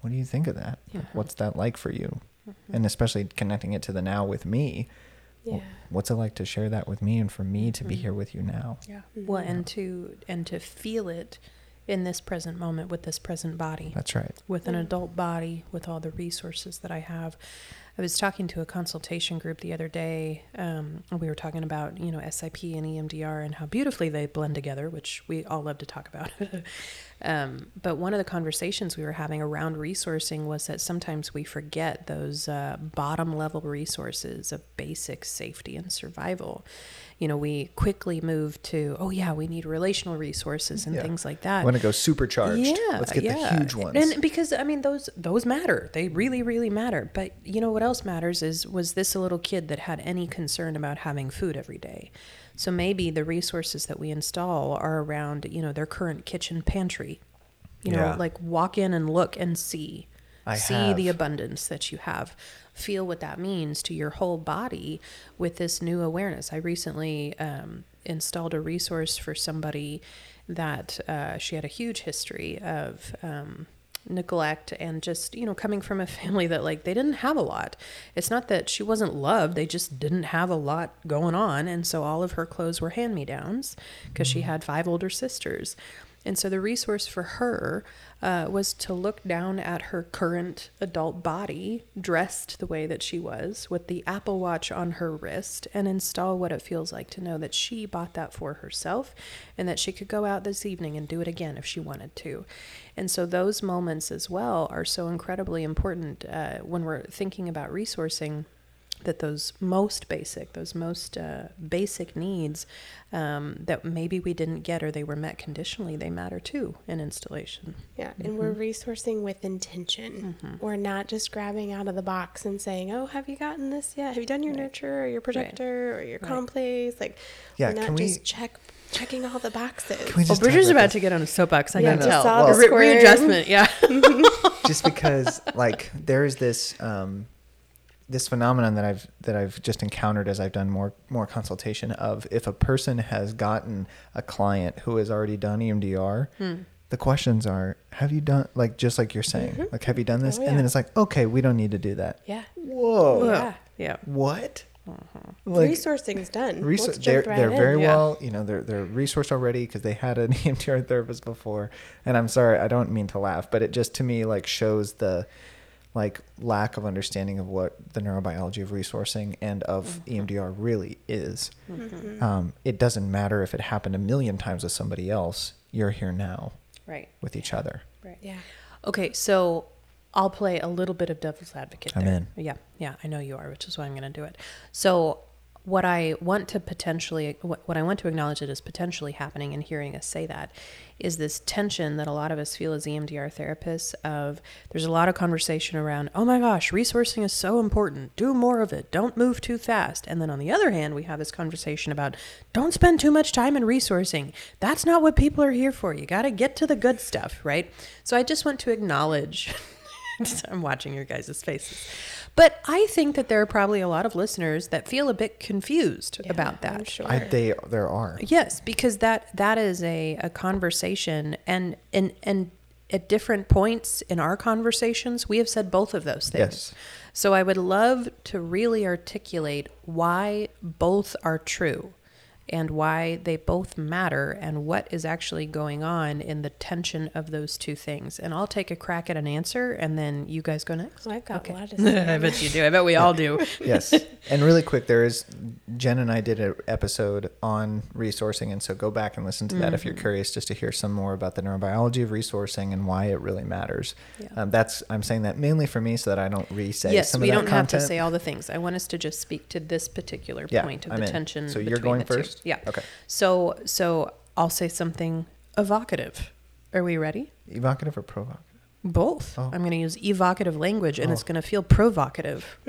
what do you think of that? Like, what's that like for you? Mm-hmm. And especially connecting it to the now with me. yeah. What's it like to share that with me and for me to be here with you now? Yeah. Well, and to and to feel it in this present moment with this present body. That's right. with an adult body, with all the resources that I have. I was talking to a consultation group the other day. Um, we were talking about, you know, SIP and EMDR and how beautifully they blend together, which we all love to talk about. um, but one of the conversations we were having around resourcing was that sometimes we forget those uh, bottom level resources of basic safety and survival. You know, we quickly move to, oh, yeah, we need relational resources and Yeah. things like that. Want to go supercharged, Yeah, let's get yeah. the huge ones. And because I mean those those matter. They really really matter. But you know what else matters is was this a little kid that had any concern about having food every day? So maybe the resources that we install are around, you know, their current kitchen pantry. You know, Yeah. like walk in and look and see. I see the abundance that you have. Feel what that means to your whole body with this new awareness. I recently um, installed a resource for somebody that uh, she had a huge history of. Um, neglect and just you know coming from a family that like they didn't have a lot. It's not that she wasn't loved they just didn't have a lot going on and so all of her clothes were hand me downs because she mm. had five older sisters and so the resource for her uh, was to look down at her current adult body, dressed the way that she was, with the Apple Watch on her wrist, and install what it feels like to know that she bought that for herself and that she could go out this evening and do it again if she wanted to. And so those moments as well are so incredibly important uh, when we're thinking about resourcing that those most basic, those most uh, basic needs um, that maybe we didn't get or they were met conditionally, they matter too in installation. Yeah, and we're resourcing with intention. We're not just grabbing out of the box and saying, "Oh, have you gotten this yet? Have you done your nurture or your protector or your Right. complex?" Like, Yeah, we're not can we- just check checking all the boxes. Can we Oh, just talk Bridger's about about this? to get on a soapbox. I Yeah, can just tell. saw the Re- squirm. readjustment, yeah. just because like there's this um this phenomenon that I've that I've just encountered as I've done more more consultation of if a person has gotten a client who has already done EMDR, Hmm. the questions are, have you done like just like you're saying, like have you done this? Oh, And then it's like, okay, we don't need to do that. yeah, Whoa. yeah. yeah. What? Uh-huh. Like, Resourcing's done. Resou- Let's they're jump right they're in. very Yeah. well, you know, they're they're resourced already because they had an EMDR therapist before. And I'm sorry, I don't mean to laugh, but it just to me like shows the like lack of understanding of what the neurobiology of resourcing and of Mm-hmm. EMDR really is. Um, it doesn't matter if it happened a million times with somebody else. You're here now Right. with each other. Right. Yeah. Okay, so I'll play a little bit of devil's advocate. I'm there. in. Yeah, yeah, I know you are, which is why I'm going to do it. So, what I want to potentially, what, what I want to acknowledge that is potentially happening and hearing us say that is this tension that a lot of us feel as EMDR therapists of there's a lot of conversation around, oh my gosh, resourcing is so important. Do more of it. Don't move too fast. And then on the other hand, we have this conversation about don't spend too much time in resourcing. That's not what people are here for. You got to get to the good stuff, right? So I just want to acknowledge I'm watching your guys' faces. But I think that there are probably a lot of listeners that feel a bit confused Yeah, about that. I'm sure. I, they there are. Yes, because that that is a, a conversation and and and at different points in our conversations we have said both of those things. Yes. So I would love to really articulate why both are true and why they both matter and what is actually going on in the tension of those two things. And I'll take a crack at an answer and then you guys go next. Well, I've got Okay. a lot to say. I bet you do. I bet we all do. yes. And really quick, there is Jen and I did an episode on resourcing, and so go back and listen to that Mm-hmm. if you're curious, just to hear some more about the neurobiology of resourcing and why it really matters. Yeah. Um, that's I'm saying that mainly for me, so that I don't re-say yes, some we of that don't have to say all the things. I want us to just speak to this particular Yeah, point of I'm the in. tension. So you're between going the two. First? Yeah. Okay. So so I'll say something evocative. Are we ready? Evocative or provocative? Both. Oh. I'm going to use evocative language and it's Oh. going to feel provocative.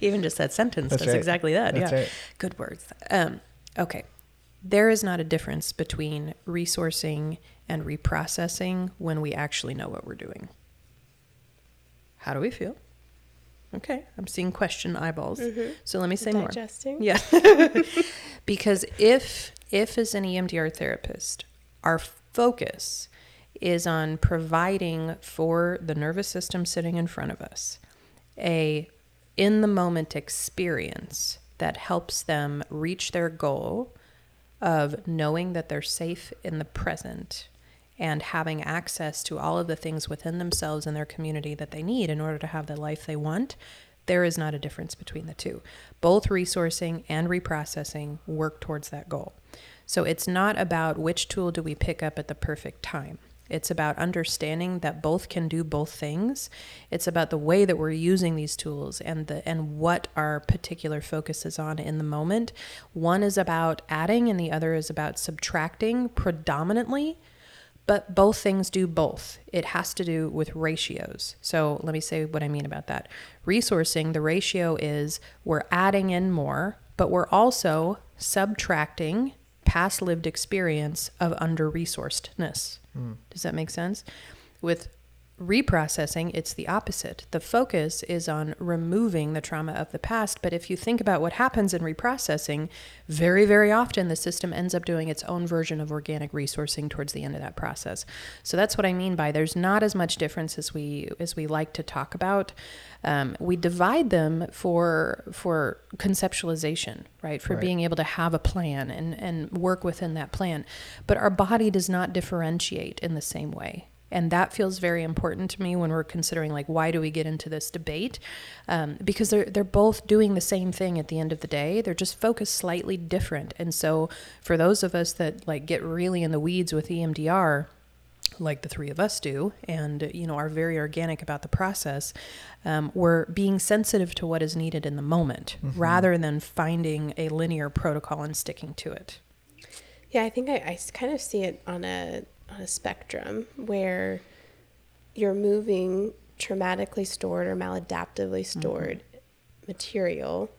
Even just that sentence That's does right. exactly that. That's yeah. right. Good words. Um, okay. There is not a difference between resourcing and reprocessing when we actually know what we're doing. How do we feel? Okay. I'm seeing question eyeballs. Mm-hmm. So let me say more. Digesting. Yeah. because if if as an EMDR therapist, our focus is on providing for the nervous system sitting in front of us a in the moment experience that helps them reach their goal of knowing that they're safe in the present and having access to all of the things within themselves and their community that they need in order to have the life they want, there is not a difference between the two. Both resourcing and reprocessing work towards that goal. So it's not about which tool do we pick up at the perfect time. It's about understanding that both can do both things. It's about the way that we're using these tools and the and what our particular focus is on in the moment. One is about adding and the other is about subtracting predominantly, but both things do both. It has to do with ratios. So let me say what I mean about that. Resourcing, the ratio is we're adding in more, but we're also subtracting past lived experience of under resourcedness. Hmm. Does that make sense? With reprocessing, it's the opposite. The focus is on removing the trauma of the past. But if you think about what happens in reprocessing, very, very often the system ends up doing its own version of organic resourcing towards the end of that process. So that's what I mean by there's not as much difference as we as we like to talk about. Um, we divide them for for conceptualization, right? For Right. being able to have a plan and and work within that plan. But our body does not differentiate in the same way and that feels very important to me when we're considering like why do we get into this debate? Um, because they're they're both doing the same thing at the end of the day. They're just focused slightly different. And so for those of us that like get really in the weeds with EMDR like the three of us do and you know are very organic about the process um, we're being sensitive to what is needed in the moment rather than finding a linear protocol and sticking to it. Yeah, I think I kind of see it on a on a spectrum where you're moving traumatically stored or maladaptively mm-hmm. stored material,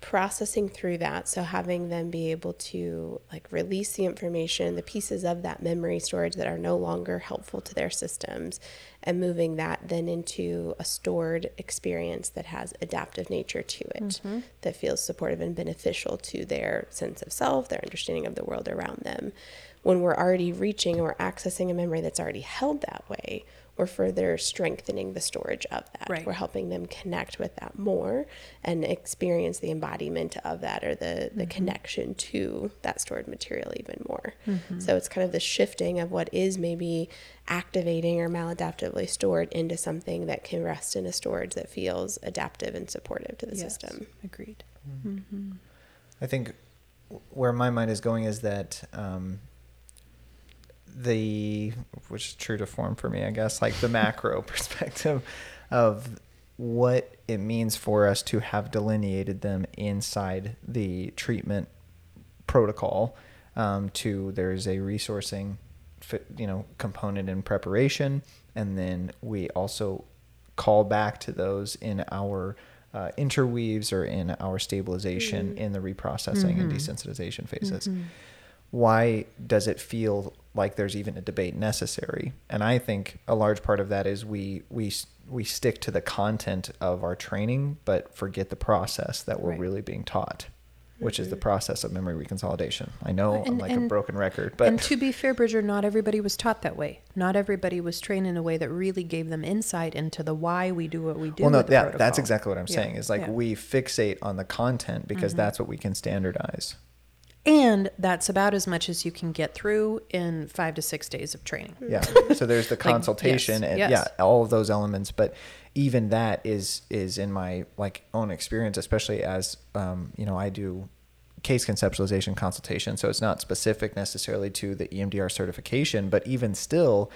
processing through that. So having them be able to like release the information, the pieces of that memory storage that are no longer helpful to their systems, and moving that then into a stored experience that has adaptive nature to it, mm-hmm. that feels supportive and beneficial to their sense of self, their understanding of the world around them. When we're already reaching or accessing a memory that's already held that way, we're further strengthening the storage of that. Right. We're helping them connect with that more and experience the embodiment of that or the, the mm-hmm. connection to that stored material even more. Mm-hmm. So it's kind of the shifting of what is maybe activating or maladaptively stored into something that can rest in a storage that feels adaptive and supportive to the Yes, system. agreed mm-hmm. I think where my mind is going is that um, the which is true to form for me, I guess, like the macro perspective of what it means for us to have delineated them inside the treatment protocol. Um, to there's a resourcing, you know, component in preparation, and then we also call back to those in our uh, interweaves or in our stabilization in the reprocessing and desensitization phases. Why does it feel like there's even a debate necessary? And I think a large part of that is we we we stick to the content of our training, but forget the process that we're Right. really being taught, which is the process of memory reconsolidation. I know I'm And- like a broken record, but and to be fair, Bridger, not everybody was taught that way. Not everybody was trained in a way that really gave them insight into the why we do what we do. well, no, yeah, that's exactly what I'm Yeah, saying. Is like yeah. Mm-hmm. we fixate on the content because that's what we can standardize. And that's about as much as you can get through in five to six days of training. Yeah. So there's the consultation yes, and yes. yeah, all of those elements. But even that is is in my like own experience, especially as um, you know, I do case conceptualization consultation. So it's not specific necessarily to the EMDR certification, but even still,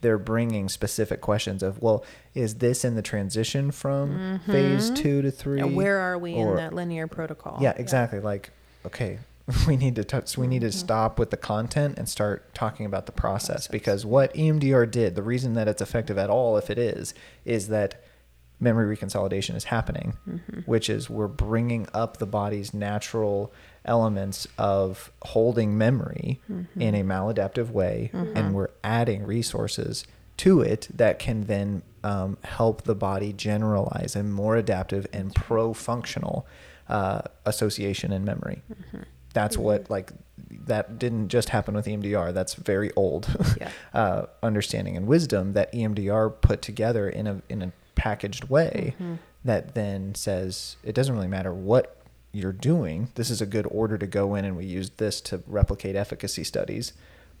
they're bringing specific questions of, well, is this in the transition from phase two to three? And Mm-hmm. where are we Or- in that linear protocol? yeah, exactly. Like, okay, we need to touch, we need to mm-hmm. stop with the content and start talking about the process, because what EMDR did, the reason that it's effective at all, if it is, is that memory reconsolidation is happening, mm-hmm. which is we're bringing up the body's natural elements of holding memory mm-hmm. in a maladaptive way, and we're adding resources to it that can then um, help the body generalize a more adaptive and pro-functional uh, association in memory. That's what like that didn't just happen with EMDR. That's very old Yeah. uh, understanding and wisdom that EMDR put together in a in a packaged way that then says it doesn't really matter what you're doing. This is a good order to go in, and we use this to replicate efficacy studies.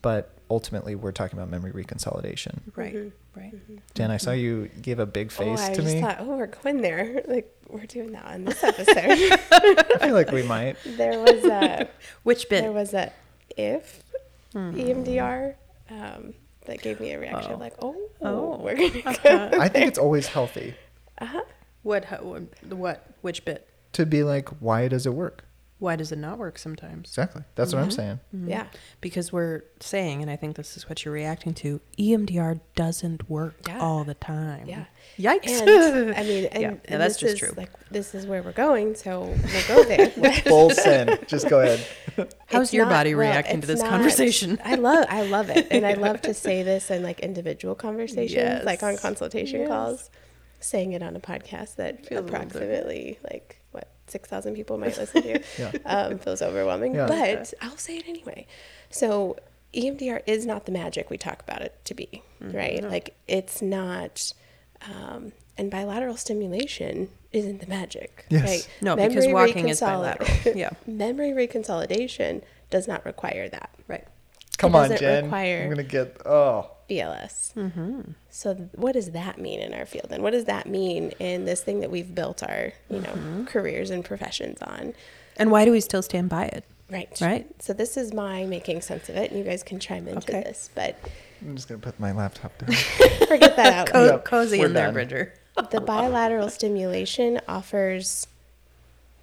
But ultimately, we're talking about memory reconsolidation. Right. Mm-hmm. Right. Mm-hmm. Jen, I saw mm-hmm. you give a big oh, face oh, to me. I just thought, oh, we're going there. Like we're doing that on this episode. I feel like we might. there was a Which bit? there was a if hmm. EMDR um, that gave me a reaction Oh. like, oh, Oh. we're gonna uh-huh. go. I think it's always healthy Uh-huh. What? What? Which bit? to be like, why does it work? Why does it not work sometimes? Exactly. That's what I'm Mm-hmm. saying. Yeah, Because we're saying, and I think this is what you're reacting to, EMDR doesn't work Yeah. all the time. yeah. Yikes. And I mean, and, Yeah, and yeah, that's this just is true. like this is where we're going, so we'll go there. Full send. Just go ahead. How's It's your not- body well, reacting to this not- conversation? I love I love it. And I love to say this in like individual conversations, like on consultation Yes. calls. Saying it on a podcast that Feels approximately like what, six thousand people might listen to. Yeah. Um, feels overwhelming. Yeah. But I'll say it anyway. So EMDR is not the magic we talk about it to be, Mm-hmm. right? Like it's not um, and bilateral stimulation isn't the magic. Yes. Right? No, because Memory walking is reconcoli- bilateral. Yeah. Memory reconsolidation does not require that. Right. Come It on, Jen. require- I'm gonna get. Oh, BLS. Mm-hmm. So th- what does that mean in our field? And what does that mean in this thing that we've built our, you know, Mm-hmm. careers and professions on? And why do we still stand by it? Right. Right. So this is my making sense of it, and you guys can chime into Okay. this, but I'm just gonna put my laptop down. forget that out. Co- Yep, cozy we're in there. Bridger. the bilateral stimulation offers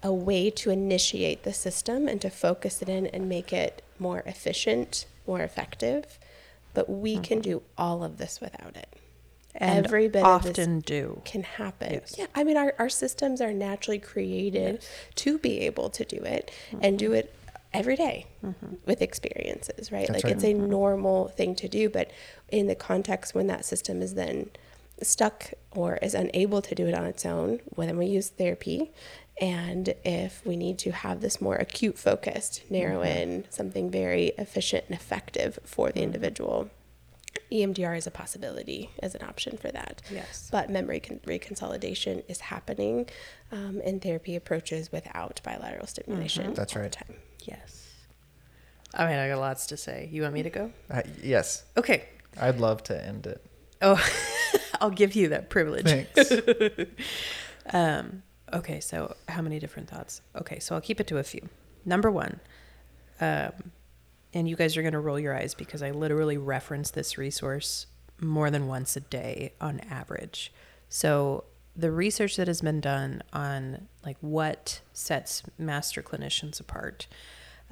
a way to initiate the system and to focus it in and make it more efficient, more effective. But we can mm-hmm. do all of this without it. And Every bit of this often do. can happen. Yes. Yeah, I mean, our, our systems are naturally created to be able to do it and do mm-hmm. it every day mm-hmm. with experiences, right? That's like right. it's a normal thing to do, but in the context when that system is then stuck or is unable to do it on its own, well, then we use therapy. And if we need to have this more acute focused, narrow in something very efficient and effective for the individual, EMDR is a possibility as an option for that. Yes. But memory con- reconsolidation is happening um, in therapy approaches without bilateral stimulation. That's all the right. time. Yes. I mean, I got lots to say. You want me to go? Uh, yes, Okay. I'd love to end it. Oh, I'll give you that privilege. Thanks. Um, okay, so how many different thoughts? Okay, so I'll keep it to a few. Number one, um, and you guys are going to roll your eyes because I literally reference this resource more than once a day on average. So the research that has been done on like what sets master clinicians apart,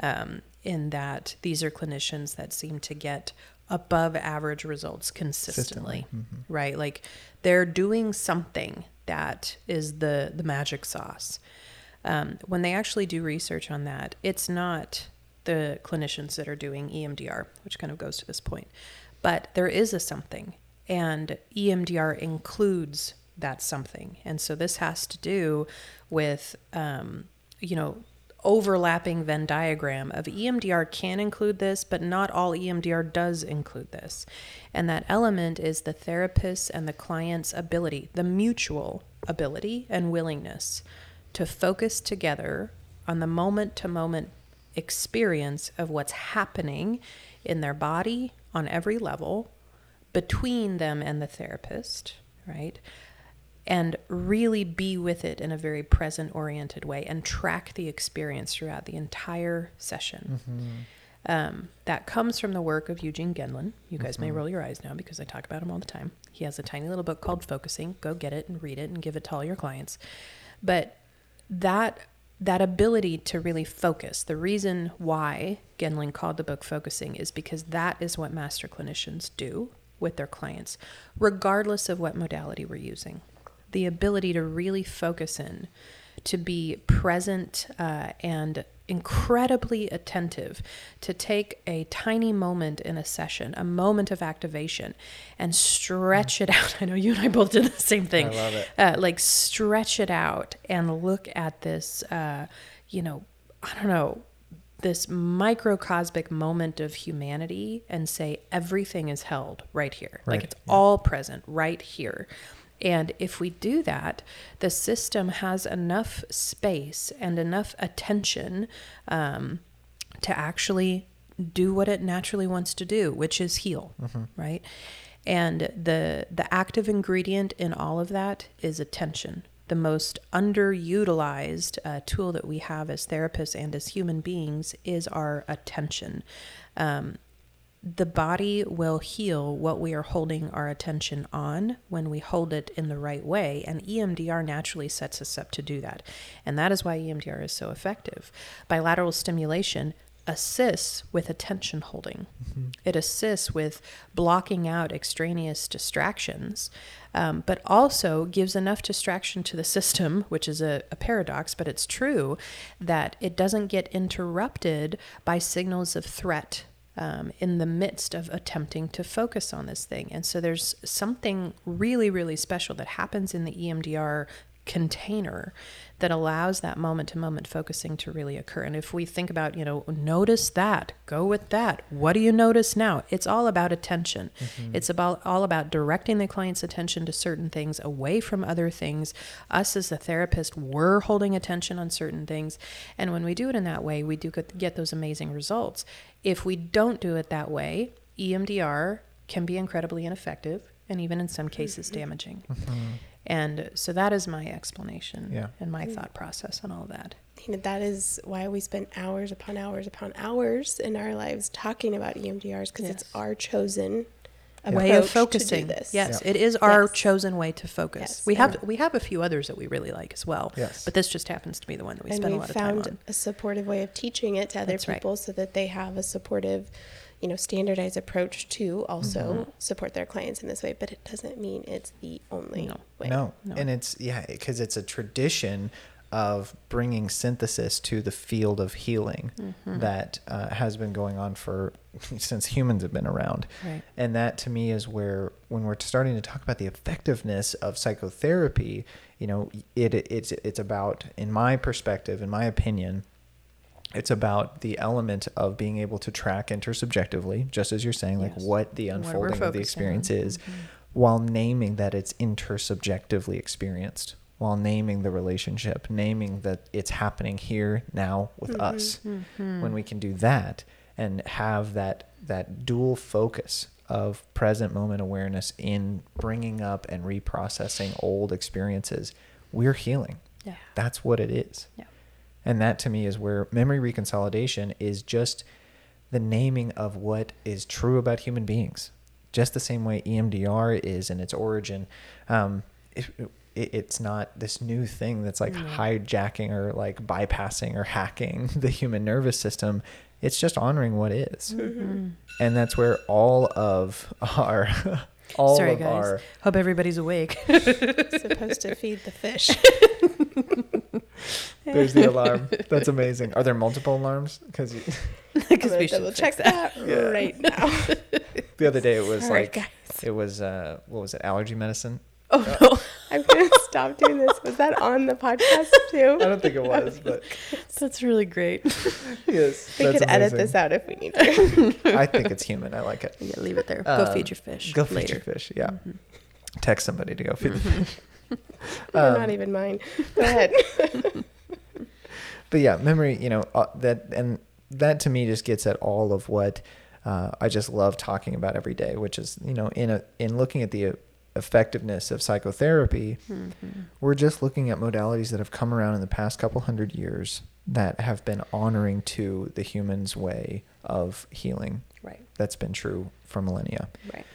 um, in that these are clinicians that seem to get above average results consistently, right? Like they're doing something that is the the magic sauce. Um, when they actually do research on that, it's not the clinicians that are doing EMDR, which kind of goes to this point, but there is a something, and EMDR includes that something, and so this has to do with, um, you know, overlapping Venn diagram of EMDR can include this, but not all EMDR does include this. And that element is the therapist's and the client's ability, the mutual ability and willingness to focus together on the moment to moment experience of what's happening in their body on every level between them and the therapist, right? And really be with it in a very present oriented way and track the experience throughout the entire session. Um, that comes from the work of Eugene Gendlin. You guys may roll your eyes now because I talk about him all the time. He has a tiny little book called Focusing. Go get it and read it and give it to all your clients. But that that ability to really focus. The reason why Gendlin called the book Focusing is because that is what master clinicians do with their clients, regardless of what modality we're using. The ability to really focus in, to be present uh, and incredibly attentive, to take a tiny moment in a session, a moment of activation, and stretch it out. I know you and I both did the same thing. I love it. Uh, like stretch it out and look at this, uh, you know, I don't know, this microcosmic moment of humanity and say everything is held right here. Right, Like it's yeah. all present right here. And if we do that, the system has enough space and enough attention um, to actually do what it naturally wants to do, which is heal, right? And the the active ingredient in all of that is attention. The most underutilized uh, tool that we have as therapists and as human beings is our attention. Um, the body will heal what we are holding our attention on when we hold it in the right way. And EMDR naturally sets us up to do that. And that is why EMDR is so effective. Bilateral stimulation assists with attention holding, it assists with blocking out extraneous distractions, um, but also gives enough distraction to the system, which is a, a paradox, but it's true, that it doesn't get interrupted by signals of threat um, in the midst of attempting to focus on this thing. And so there's something really, really special that happens in the EMDR container that allows that moment to moment focusing to really occur. And if we think about, you know, notice that, go with that. What do you notice now? It's all about attention. Mm-hmm. It's about all about directing the client's attention to certain things away from other things. Us as a therapist, we're holding attention on certain things. And when we do it in that way, we do get, get those amazing results. If we don't do it that way, EMDR can be incredibly ineffective and even in some cases mm-hmm. damaging. Mm-hmm. And so that is my explanation Yeah. and my mm. thought process on all that. You know, that is why we spend hours upon hours upon hours in our lives talking about EMDRs because it's our chosen way of focusing. To do this. Yes, Yeah. it is our Yes. chosen way to focus. Yes, We and- have we have a few others that we really like as well. Yes. But this just happens to be the one that we and spend a lot of time on. found on. a supportive way of teaching it to other That's right. people so that they have a supportive you know standardized approach to also Mm-hmm. support their clients in this way but it doesn't mean it's the only No. way No. No. and it's yeah, because it's a tradition of bringing synthesis to the field of healing Mm-hmm. that uh, has been going on for since humans have been around. Right. And that to me is where when we're starting to talk about the effectiveness of psychotherapy, you know, it it's it's about in my perspective, in my opinion, it's about the element of being able to track intersubjectively, just as you're saying, like what the What unfolding of the experience on. is, Mm-hmm. while naming that it's intersubjectively experienced, while naming the relationship, naming that it's happening here now with us. Mm-hmm. When we can do that and have that that dual focus of present moment awareness in bringing up and reprocessing old experiences, we're healing. Yeah. That's what it is. Yeah. And that to me is where memory reconsolidation is just the naming of what is true about human beings. Just the same way EMDR is in its origin. Um, it, it, it's not this new thing that's like hijacking or like bypassing or hacking the human nervous system. It's just honoring what is. Mm-hmm. And that's where all of our all Sorry, of guys. our Hope everybody's awake. supposed to feed the fish there's the alarm. That's amazing. Are there multiple alarms? Because I'm Because gonna we should double check that. that, Yeah. right now the other day it was All right, like guys. it was uh what was it allergy medicine Oh no. i'm gonna stop doing this was that on the podcast too i don't think it was but That's really great. yes we that's could edit this out if we need to i think it's human i like it yeah, leave it there. Uh, go feed your fish. go feed later. your fish yeah text somebody to go feed the fish They're Um, not even mine. Go ahead. But yeah memory you know uh, that and that to me just gets at all of what uh, i just love talking about every day which is you know in a in looking at the effectiveness of psychotherapy we're just looking at modalities that have come around in the past couple hundred years that have been honoring to the human's way of healing. Right. that's been true for millennia. Right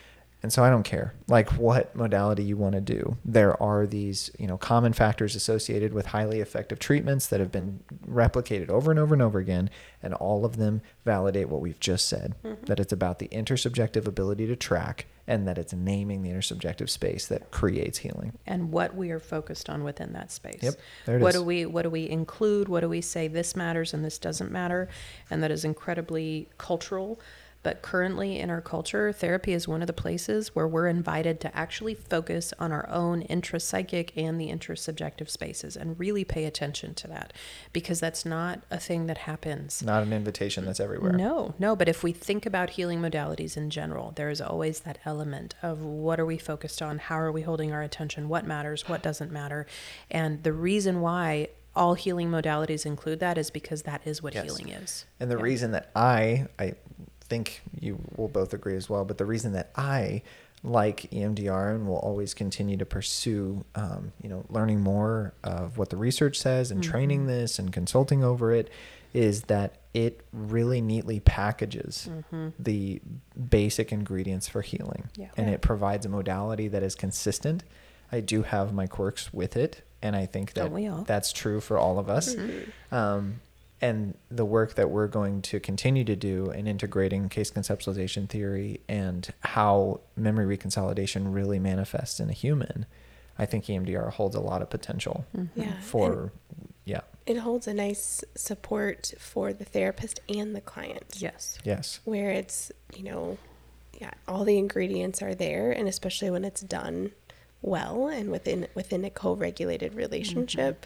And so I don't care like what modality you want to do. There are these, you know, common factors associated with highly effective treatments that have been replicated over and over and over again, and all of them validate what we've just said mm-hmm. that it's about the intersubjective ability to track and that it's naming the intersubjective space that creates healing. and what we are focused on within that space. Yep, there it what is. do we what do we include? What do we say this matters and this doesn't matter? And that is incredibly cultural. But currently in our culture, therapy is one of the places where we're invited to actually focus on our own intrapsychic and the intersubjective spaces and really pay attention to that because that's not a thing that happens. Not an invitation that's everywhere. No, no. But if we think about healing modalities in general, there is always that element of what are we focused on? How are we holding our attention? What matters? What doesn't matter? And the reason why all healing modalities include that is because that is what Yes. healing is. And the Yeah. reason that I, I think you will both agree as well, but the reason that I like EMDR and will always continue to pursue, um, you know, learning more of what the research says and training Mm-hmm. this and consulting over it is that it really neatly packages the basic ingredients for healing. Mm-hmm. Yeah. And Yeah. it provides a modality that is consistent. I do have my quirks with it. And I think that Don't we all? that's true for all of us. Um, and the work that we're going to continue to do in integrating case conceptualization theory and how memory reconsolidation really manifests in a human, I think EMDR holds a lot of potential Mm-hmm. Yeah. for, yeah, It holds a nice support for the therapist and the client. Yes. yes, Where it's, you know, yeah, all the ingredients are there and especially when it's done well and within within a co-regulated relationship.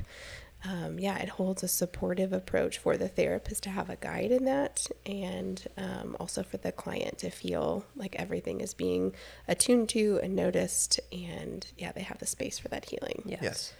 Um, yeah, it holds a supportive approach for the therapist to have a guide in that, and um, also for the client to feel like everything is being attuned to and noticed, and yeah, they have the space for that healing. Yes. yes.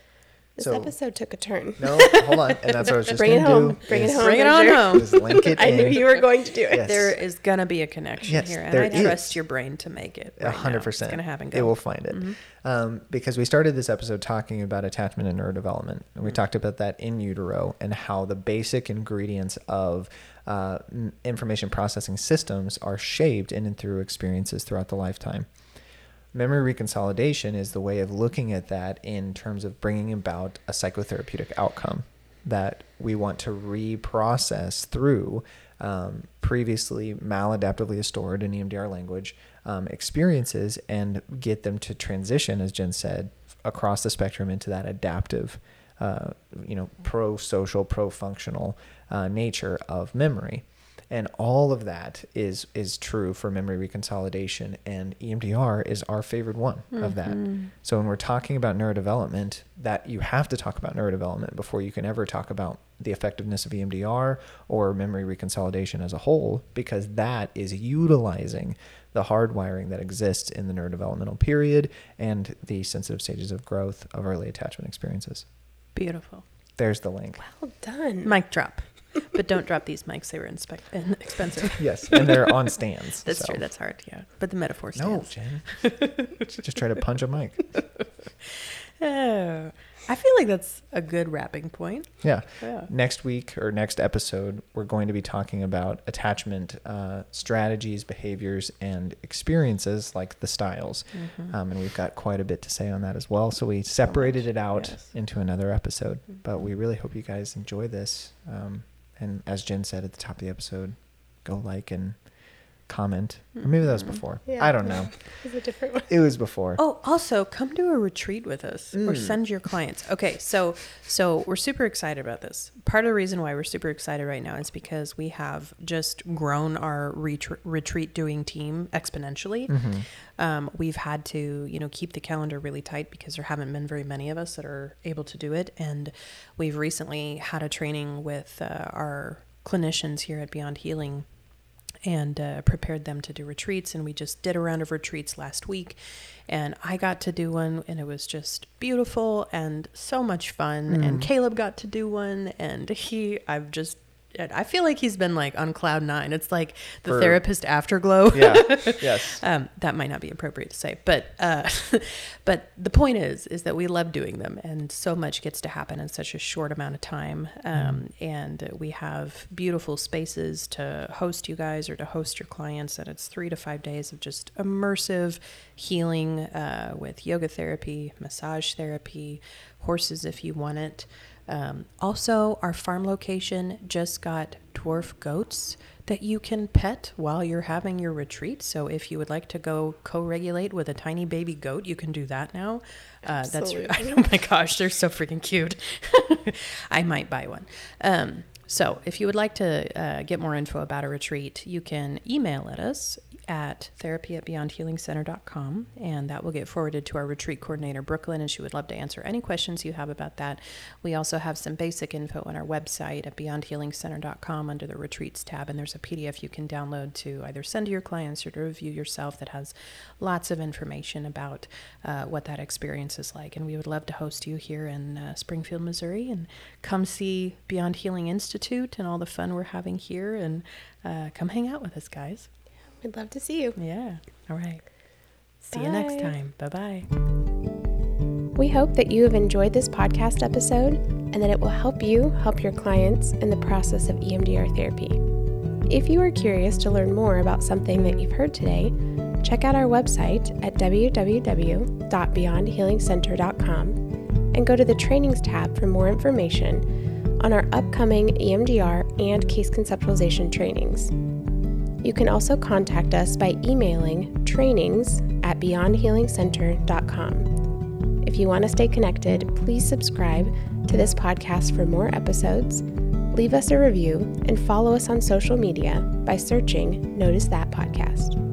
This So- episode took a turn. No, hold on. And that's what I was just Bring it going home. to do. Bring it home. Bring it on home. link it I knew you were going to do it. Yes. There is gonna be a connection Yes, here, and there I trust your brain to make it. A right hundred percent. It's gonna happen. It will find it. Um, because we started this episode talking about attachment and neurodevelopment, and we talked about that in utero and how the basic ingredients of uh, information processing systems are shaped in and through experiences throughout the lifetime. Memory reconsolidation is the way of looking at that in terms of bringing about a psychotherapeutic outcome that we want to reprocess through um, previously maladaptively stored in EMDR language um, experiences and get them to transition, as Jen said, across the spectrum into that adaptive, uh, you know, pro-social, pro-functional uh, nature of memory and all of that is is true for memory reconsolidation and EMDR is our favorite one of that. Mm-hmm. So when we're talking about neurodevelopment, that you have to talk about neurodevelopment before you can ever talk about the effectiveness of EMDR or memory reconsolidation as a whole because that is utilizing the hardwiring that exists in the neurodevelopmental period and the sensitive stages of growth of early attachment experiences. Beautiful. There's the link. Well done. Mic drop. But don't drop these mics. They were inspec- expensive. Yes, and they're on stands. That's so. true. That's hard. Yeah. But the metaphor No, stands. Jen. Just try to punch a mic. Oh, I feel like that's a good wrapping point. Yeah. Yeah. Next week or next episode, we're going to be talking about attachment uh, strategies, behaviors, and experiences like the styles. Mm-hmm. Um, and we've got quite a bit to say on that as well. So we separated it out yes. into another episode. Mm-hmm. But we really hope you guys enjoy this. Um, and as Jen said at the top of the episode, go like and comment. Or maybe that was Mm-hmm. before. Yeah. I don't know. It's a different one. It was before. Oh, also come to a retreat with us or Mm. send your clients. Okay, so so we're super excited about this. Part of the reason why we're super excited right now is because we have just grown our retr- retreat doing team exponentially. Mm-hmm. Um, we've had to, you know, keep the calendar really tight because there haven't been very many of us that are able to do it. And we've recently had a training with uh, our clinicians here at Beyond Healing and uh, prepared them to do retreats. And we just did a round of retreats last week. And I got to do one, and it was just beautiful and so much fun. And Caleb got to do one, and he, I've just I feel like he's been like on cloud nine. It's like the For- therapist afterglow. Yeah. yes. um, that might not be appropriate to say, but uh, but the point is is that we love doing them, and so much gets to happen in such a short amount of time. Um, and we have beautiful spaces to host you guys or to host your clients, and it's three to five days of just immersive healing uh, with yoga therapy, massage therapy, horses if you want it. Um, also, our farm location just got dwarf goats that you can pet while you're having your retreat. So, if you would like to go co regulate with a tiny baby goat, you can do that now. Uh, that's, oh my gosh, they're so freaking cute. I might buy one. Um, so, if you would like to uh, get more info about a retreat, you can email at us at therapy at beyondhealingcenter.com and that will get forwarded to our retreat coordinator brooklyn and she would love to answer any questions you have about that. We also have some basic info on our website at beyondhealingcenter.com under the retreats tab and there's a pdf you can download to either send to your clients or to review yourself that has lots of information about uh, what that experience is like. And we would love to host you here in uh, springfield missouri and come see beyond healing institute and all the fun we're having here and uh, come hang out with us guys We'd love to see you. yeah. All right. See you next time. Bye bye. We hope that you have enjoyed this podcast episode and that it will help you help your clients in the process of EMDR therapy. If you are curious to learn more about something that you've heard today, check out our website at www.beyondhealingcenter.com and go to the trainings tab for more information on our upcoming EMDR and case conceptualization trainings. You can also contact us by emailing trainings at beyondhealingcenter.com. If you want to stay connected, please subscribe to this podcast for more episodes, leave us a review, and follow us on social media by searching Notice That Podcast.